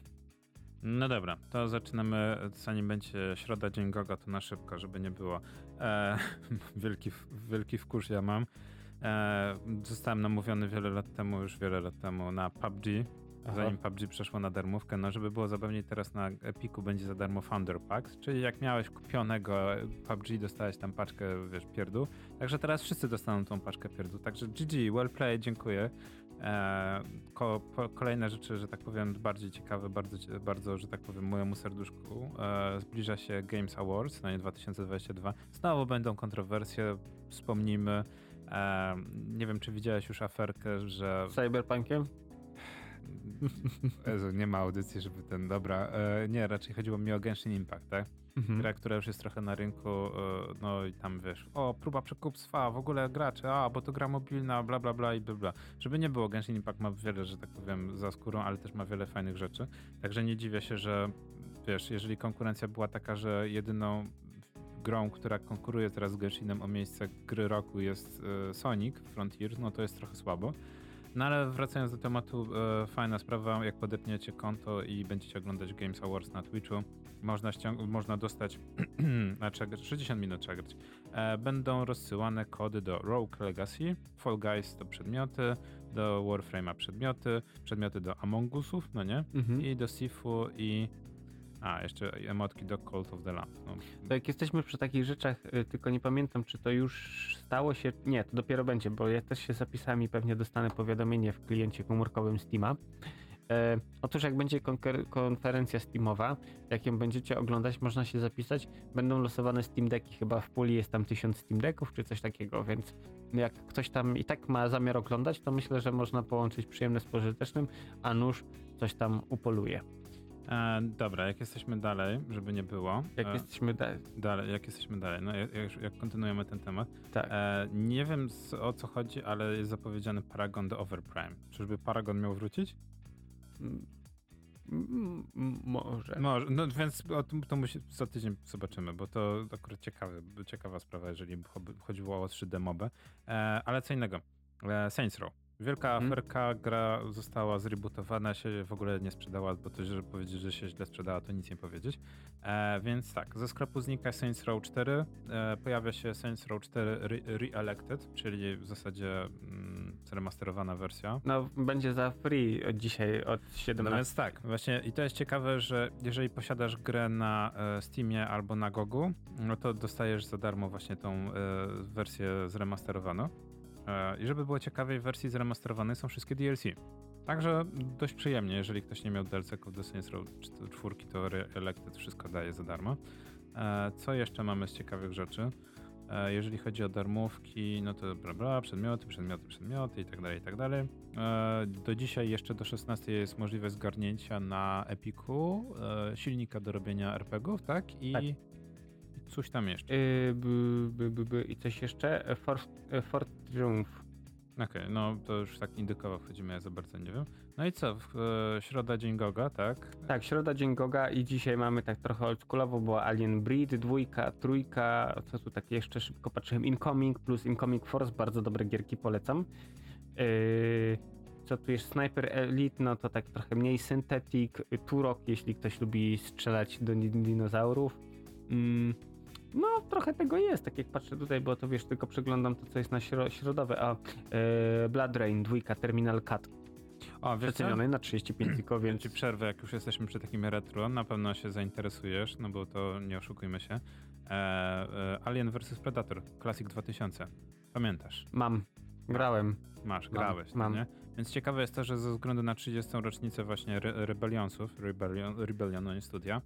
No dobra, to zaczynamy, zanim będzie środa, dzień Goga, to na szybko, żeby nie było. E, (laughs) wielki, wielki wkurz ja mam. E, zostałem namówiony wiele lat temu, już wiele lat temu na PUBG, Aha. zanim PUBG przeszło na darmówkę. No żeby było zabawniej, teraz na Epiku będzie za darmo Founder Packs, czyli jak miałeś kupionego PUBG, dostałeś tam paczkę, wiesz, pierdół. Także teraz wszyscy dostaną tą paczkę pierdół. Także GG, well played, dziękuję. E, ko, po, kolejne rzeczy, że tak powiem, bardziej ciekawe, bardzo, bardzo że tak powiem, mojemu serduszku. E, zbliża się Games Awards na nie 2022. Znowu będą kontrowersje, wspomnijmy. E, nie wiem, czy widziałeś już aferkę, że Cyberpunkiem? Jezu, nie ma audycji, żeby ten, dobra, e, nie, raczej chodziło mi o Genshin Impact, tak? Mhm. Gra, która już jest trochę na rynku, e, no i tam wiesz, o, próba przekupstwa, w ogóle gracze, a, bo to gra mobilna, bla, bla, bla i bla, bla. Żeby nie było, Genshin Impact ma wiele, że tak powiem, za skórą, ale też ma wiele fajnych rzeczy, także nie dziwię się, że wiesz, jeżeli konkurencja była taka, że jedyną grą, która konkuruje teraz z Genshinem o miejsce gry roku jest e, Sonic Frontiers, no to jest trochę słabo. No ale wracając do tematu, e, fajna sprawa, jak podepniecie konto i będziecie oglądać Games Awards na Twitchu, można, ściąg- można dostać, (clears throat) na grać, 60 minut trzeba grać, e, będą rozsyłane kody do Rogue Legacy, Fall Guys to przedmioty, do Warframe'a przedmioty, przedmioty do Among Usów, no nie? Mhm. I do Sifu i... A, jeszcze emotki do Cult of the Lamb. No, To jak jesteśmy przy takich rzeczach, y, tylko nie pamiętam, czy to już stało się. Nie, to dopiero będzie, bo ja też się zapisałem i pewnie dostanę powiadomienie w kliencie komórkowym Steama. E, otóż jak będzie konferencja Steamowa, jak ją będziecie oglądać, można się zapisać. Będą losowane Steam Decki, chyba w puli jest tam 1000 Steam Decków czy coś takiego, więc jak ktoś tam i tak ma zamiar oglądać, to myślę, że można połączyć przyjemne z pożytecznym, a nóż coś tam upoluje. E, dobra, jak jesteśmy dalej, żeby nie było. Jak e, jesteśmy da- Dalej, jak jesteśmy dalej, no jak, jak, kontynuujemy ten temat. tak. E, nie wiem z, o co chodzi, ale jest zapowiedziany Paragon do Overprime. Czyżby Paragon miał wrócić? Mm, mm, mm, Może. Może, no więc o tym to musi, za tydzień zobaczymy, bo to akurat ciekawe, ciekawa sprawa, jeżeli chodziło o 3D mobę. E, ale co innego. E, Saints Row. Wielka Mhm. aferka, gra została zrebootowana, się w ogóle nie sprzedała, bo to, żeby powiedzieć, że się źle sprzedała, to nic nie powiedzieć. E, więc tak, ze sklepu znika Saints Row 4, e, pojawia się Saints Row 4 Re- Re-Elected, czyli w zasadzie mm, zremasterowana wersja. No, będzie za free od dzisiaj, od 17. No więc tak, właśnie i to jest ciekawe, że jeżeli posiadasz grę na e, Steamie albo na Gogu, no to dostajesz za darmo właśnie tą e, wersję zremasterowaną. E, I żeby było ciekawiej, w wersji zremasterowanej są wszystkie DLC. Także dość przyjemnie, jeżeli ktoś nie miał DLC-ków do Saints Row 4, to Elected wszystko daje za darmo. E, co jeszcze mamy z ciekawych rzeczy? E, jeżeli chodzi o darmówki, no to bla bla, przedmioty, przedmioty, przedmioty i tak dalej, i tak dalej. Do dzisiaj jeszcze do 16 jest możliwe zgarnięcia na Epiku silnika do robienia RPGów, tak? I Tak. Coś tam jeszcze. Yy, by, by, by, by. I coś jeszcze? E, Fort, e, Fort Triumph. Okej, no to już tak indykowo wchodzimy, ja za bardzo nie wiem. No i co, e, środa, dzień Goga, tak? Tak, środa, dzień Goga i dzisiaj mamy tak trochę oldschoolowo, bo Alien Breed, dwójka, trójka, co tu tak jeszcze szybko patrzyłem, Incoming plus Incoming Force, bardzo dobre gierki, polecam. Yy, co tu jest, Sniper Elite, no to tak trochę mniej Synthetic, y, Turok, jeśli ktoś lubi strzelać do din- dinozaurów. Mm, no, trochę tego jest, tak jak patrzę tutaj, bo to wiesz, tylko przeglądam to, co jest na śro- środowe, a yy, Blood Rain, dwójka, Terminal Cut, O, wiesz przeceniony na 35 (clears throat) tylko, Więc ci przerwę, jak już jesteśmy przy takim retro, na pewno się zainteresujesz, no bo to nie oszukujmy się. E, e, Alien vs Predator, Classic 2000. Pamiętasz? mam, grałem. Masz, Mam, grałeś, mam. No nie? Więc ciekawe jest to, że ze względu na 30. rocznicę właśnie Re Rebellionsów, Rebellion, Rebellion no nie studia,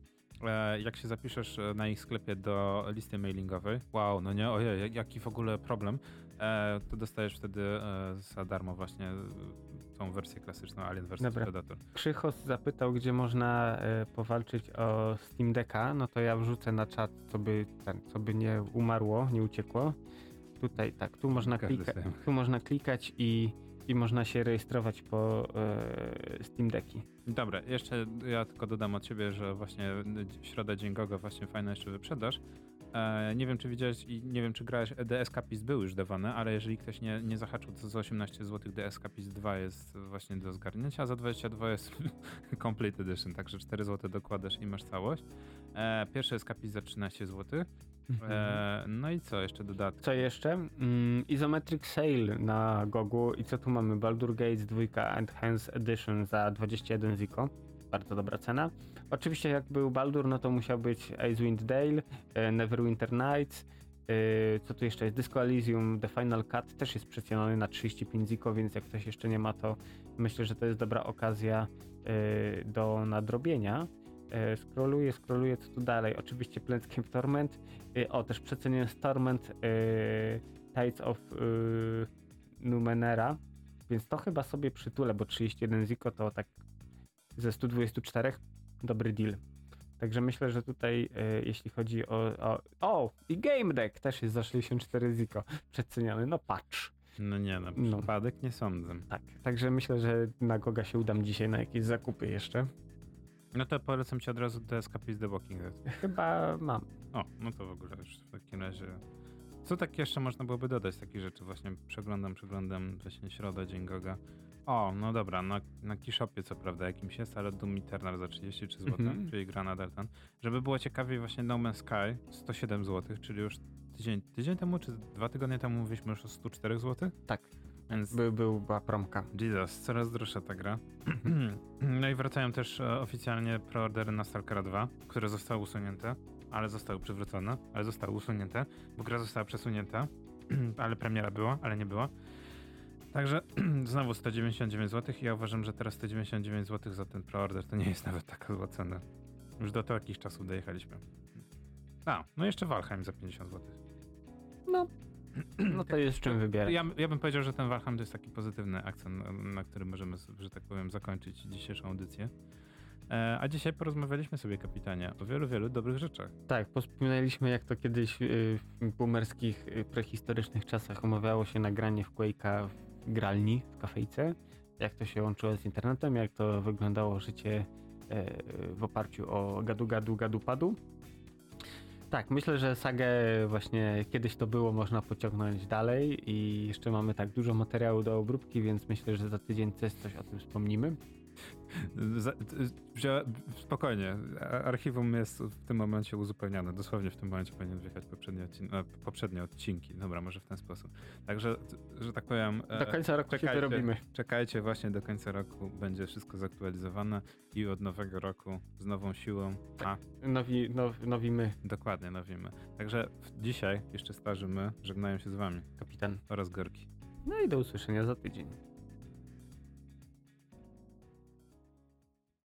jak się zapiszesz e, na ich sklepie do listy mailingowej, wow, no nie, ojej, jak- jaki w ogóle problem, e, to dostajesz wtedy e, za darmo właśnie e, tą wersję klasyczną Alien vs. Predator. Krzychos zapytał, gdzie można e, powalczyć o Steam Decka, no to ja wrzucę na czat, co by, ten, co by nie umarło, nie uciekło. Tutaj tak, tu można, klika, tu można klikać i, i można się rejestrować po e, Steam Decki. Dobra, jeszcze ja tylko dodam od ciebie, że właśnie środa dzień Goga właśnie fajna jeszcze wyprzedaż. E, nie wiem, czy widziałeś i nie wiem, czy grałeś, The Escapist był już dawany, ale jeżeli ktoś nie, nie zahaczył, to za 18 zł The Escapist 2 jest właśnie do zgarnięcia, a za 22 jest (laughs) Complete Edition, także 4 zł dokładasz i masz całość. E, pierwszy Escapist za 13 zł. E, no i co, jeszcze dodatki? Co jeszcze? Mm, Isometric Sale na Gogu i co tu mamy? Baldur Gates 2 Enhanced Edition za 21 ziko. Bardzo dobra cena. Oczywiście jak był Baldur, no to musiał być Icewind Dale, e, Neverwinter Nights. e, Co tu jeszcze jest? Disco Elysium The Final Cut też jest przeceniony na 35 ziko, więc jak ktoś jeszcze nie ma, to myślę, że to jest dobra okazja e, do nadrobienia. Scrolluję, scrolluję, co tu dalej? Oczywiście Planescape Torment. O, też przeceniłem Storment y, Tides of Numenera, więc to chyba sobie przytulę, bo 31 ziko to tak ze 124 dobry deal. Także myślę, że tutaj y, jeśli chodzi o, o... O! I Game Deck też jest za 64 ziko przeceniony, no patrz. No nie, no, No. przypadek nie sądzę. Tak, także myślę, że na Goga się udam dzisiaj na jakieś zakupy jeszcze. No to polecam ci od razu The Escapist The Walking Dead. Chyba mam. O, no to w ogóle już w takim razie. Co tak jeszcze można byłoby dodać takich rzeczy? Właśnie przeglądam, przeglądam właśnie środa, dzień Goga. O, no dobra, na, na Keyshopie co prawda jakimś jest, ale Doom Eternal za 33 zł, Mhm. czyli gra nadal ten. Żeby było ciekawiej, właśnie No Man's Sky 107 zł, czyli już tydzień, tydzień temu, czy dwa tygodnie temu mówiliśmy już o 104 zł? Tak, Więc by, był, była promka. Jesus, coraz droższa ta gra. (clears throat) no i wracają też e, oficjalnie preordery na Stalkera 2, które zostały usunięte, ale zostały przywrócone, ale zostały usunięte, bo gra została przesunięta, (clears throat) ale premiera była, ale nie była. Także (clears throat) znowu 199 zł ja uważam, że teraz 199 zł za ten preorder to nie jest (laughs) nawet taka zła cena. Już do to jakichś czasów dojechaliśmy. A, no jeszcze Valheim za 50 zł. No, (clears throat) no to jest czym wybierać. Ja, ja bym powiedział, że ten Valheim to jest taki pozytywny akcent, na, na którym możemy, że tak powiem, zakończyć dzisiejszą audycję. E, a dzisiaj porozmawialiśmy sobie, kapitanie, o wielu, wielu dobrych rzeczach. Tak, wspominaliśmy jak to kiedyś y, w boomerskich, y, prehistorycznych czasach omawiało się nagranie w Quake'a gralni, w kafejce, jak to się łączyło z internetem, jak to wyglądało życie e, w oparciu o gadu gadu gadu padu. Tak, myślę, że sagę właśnie kiedyś to było, można pociągnąć dalej i jeszcze mamy tak dużo materiału do obróbki, więc myślę, że za tydzień też coś o tym wspomnimy. Spokojnie, archiwum jest w tym momencie uzupełniane. Dosłownie w tym momencie powinien wjechać poprzednie, odcin- e, poprzednie odcinki. Dobra, może w ten sposób. Także, że tak powiem... e, Do końca roku czekajcie. wyrobimy. Czekajcie, właśnie do końca roku będzie wszystko zaktualizowane i od nowego roku z nową siłą. A, Nowi, now, nowi my, dokładnie, nowimy. Także w- dzisiaj jeszcze starzy my żegnają się z wami kapitan. oraz Gorki. No i do usłyszenia za tydzień.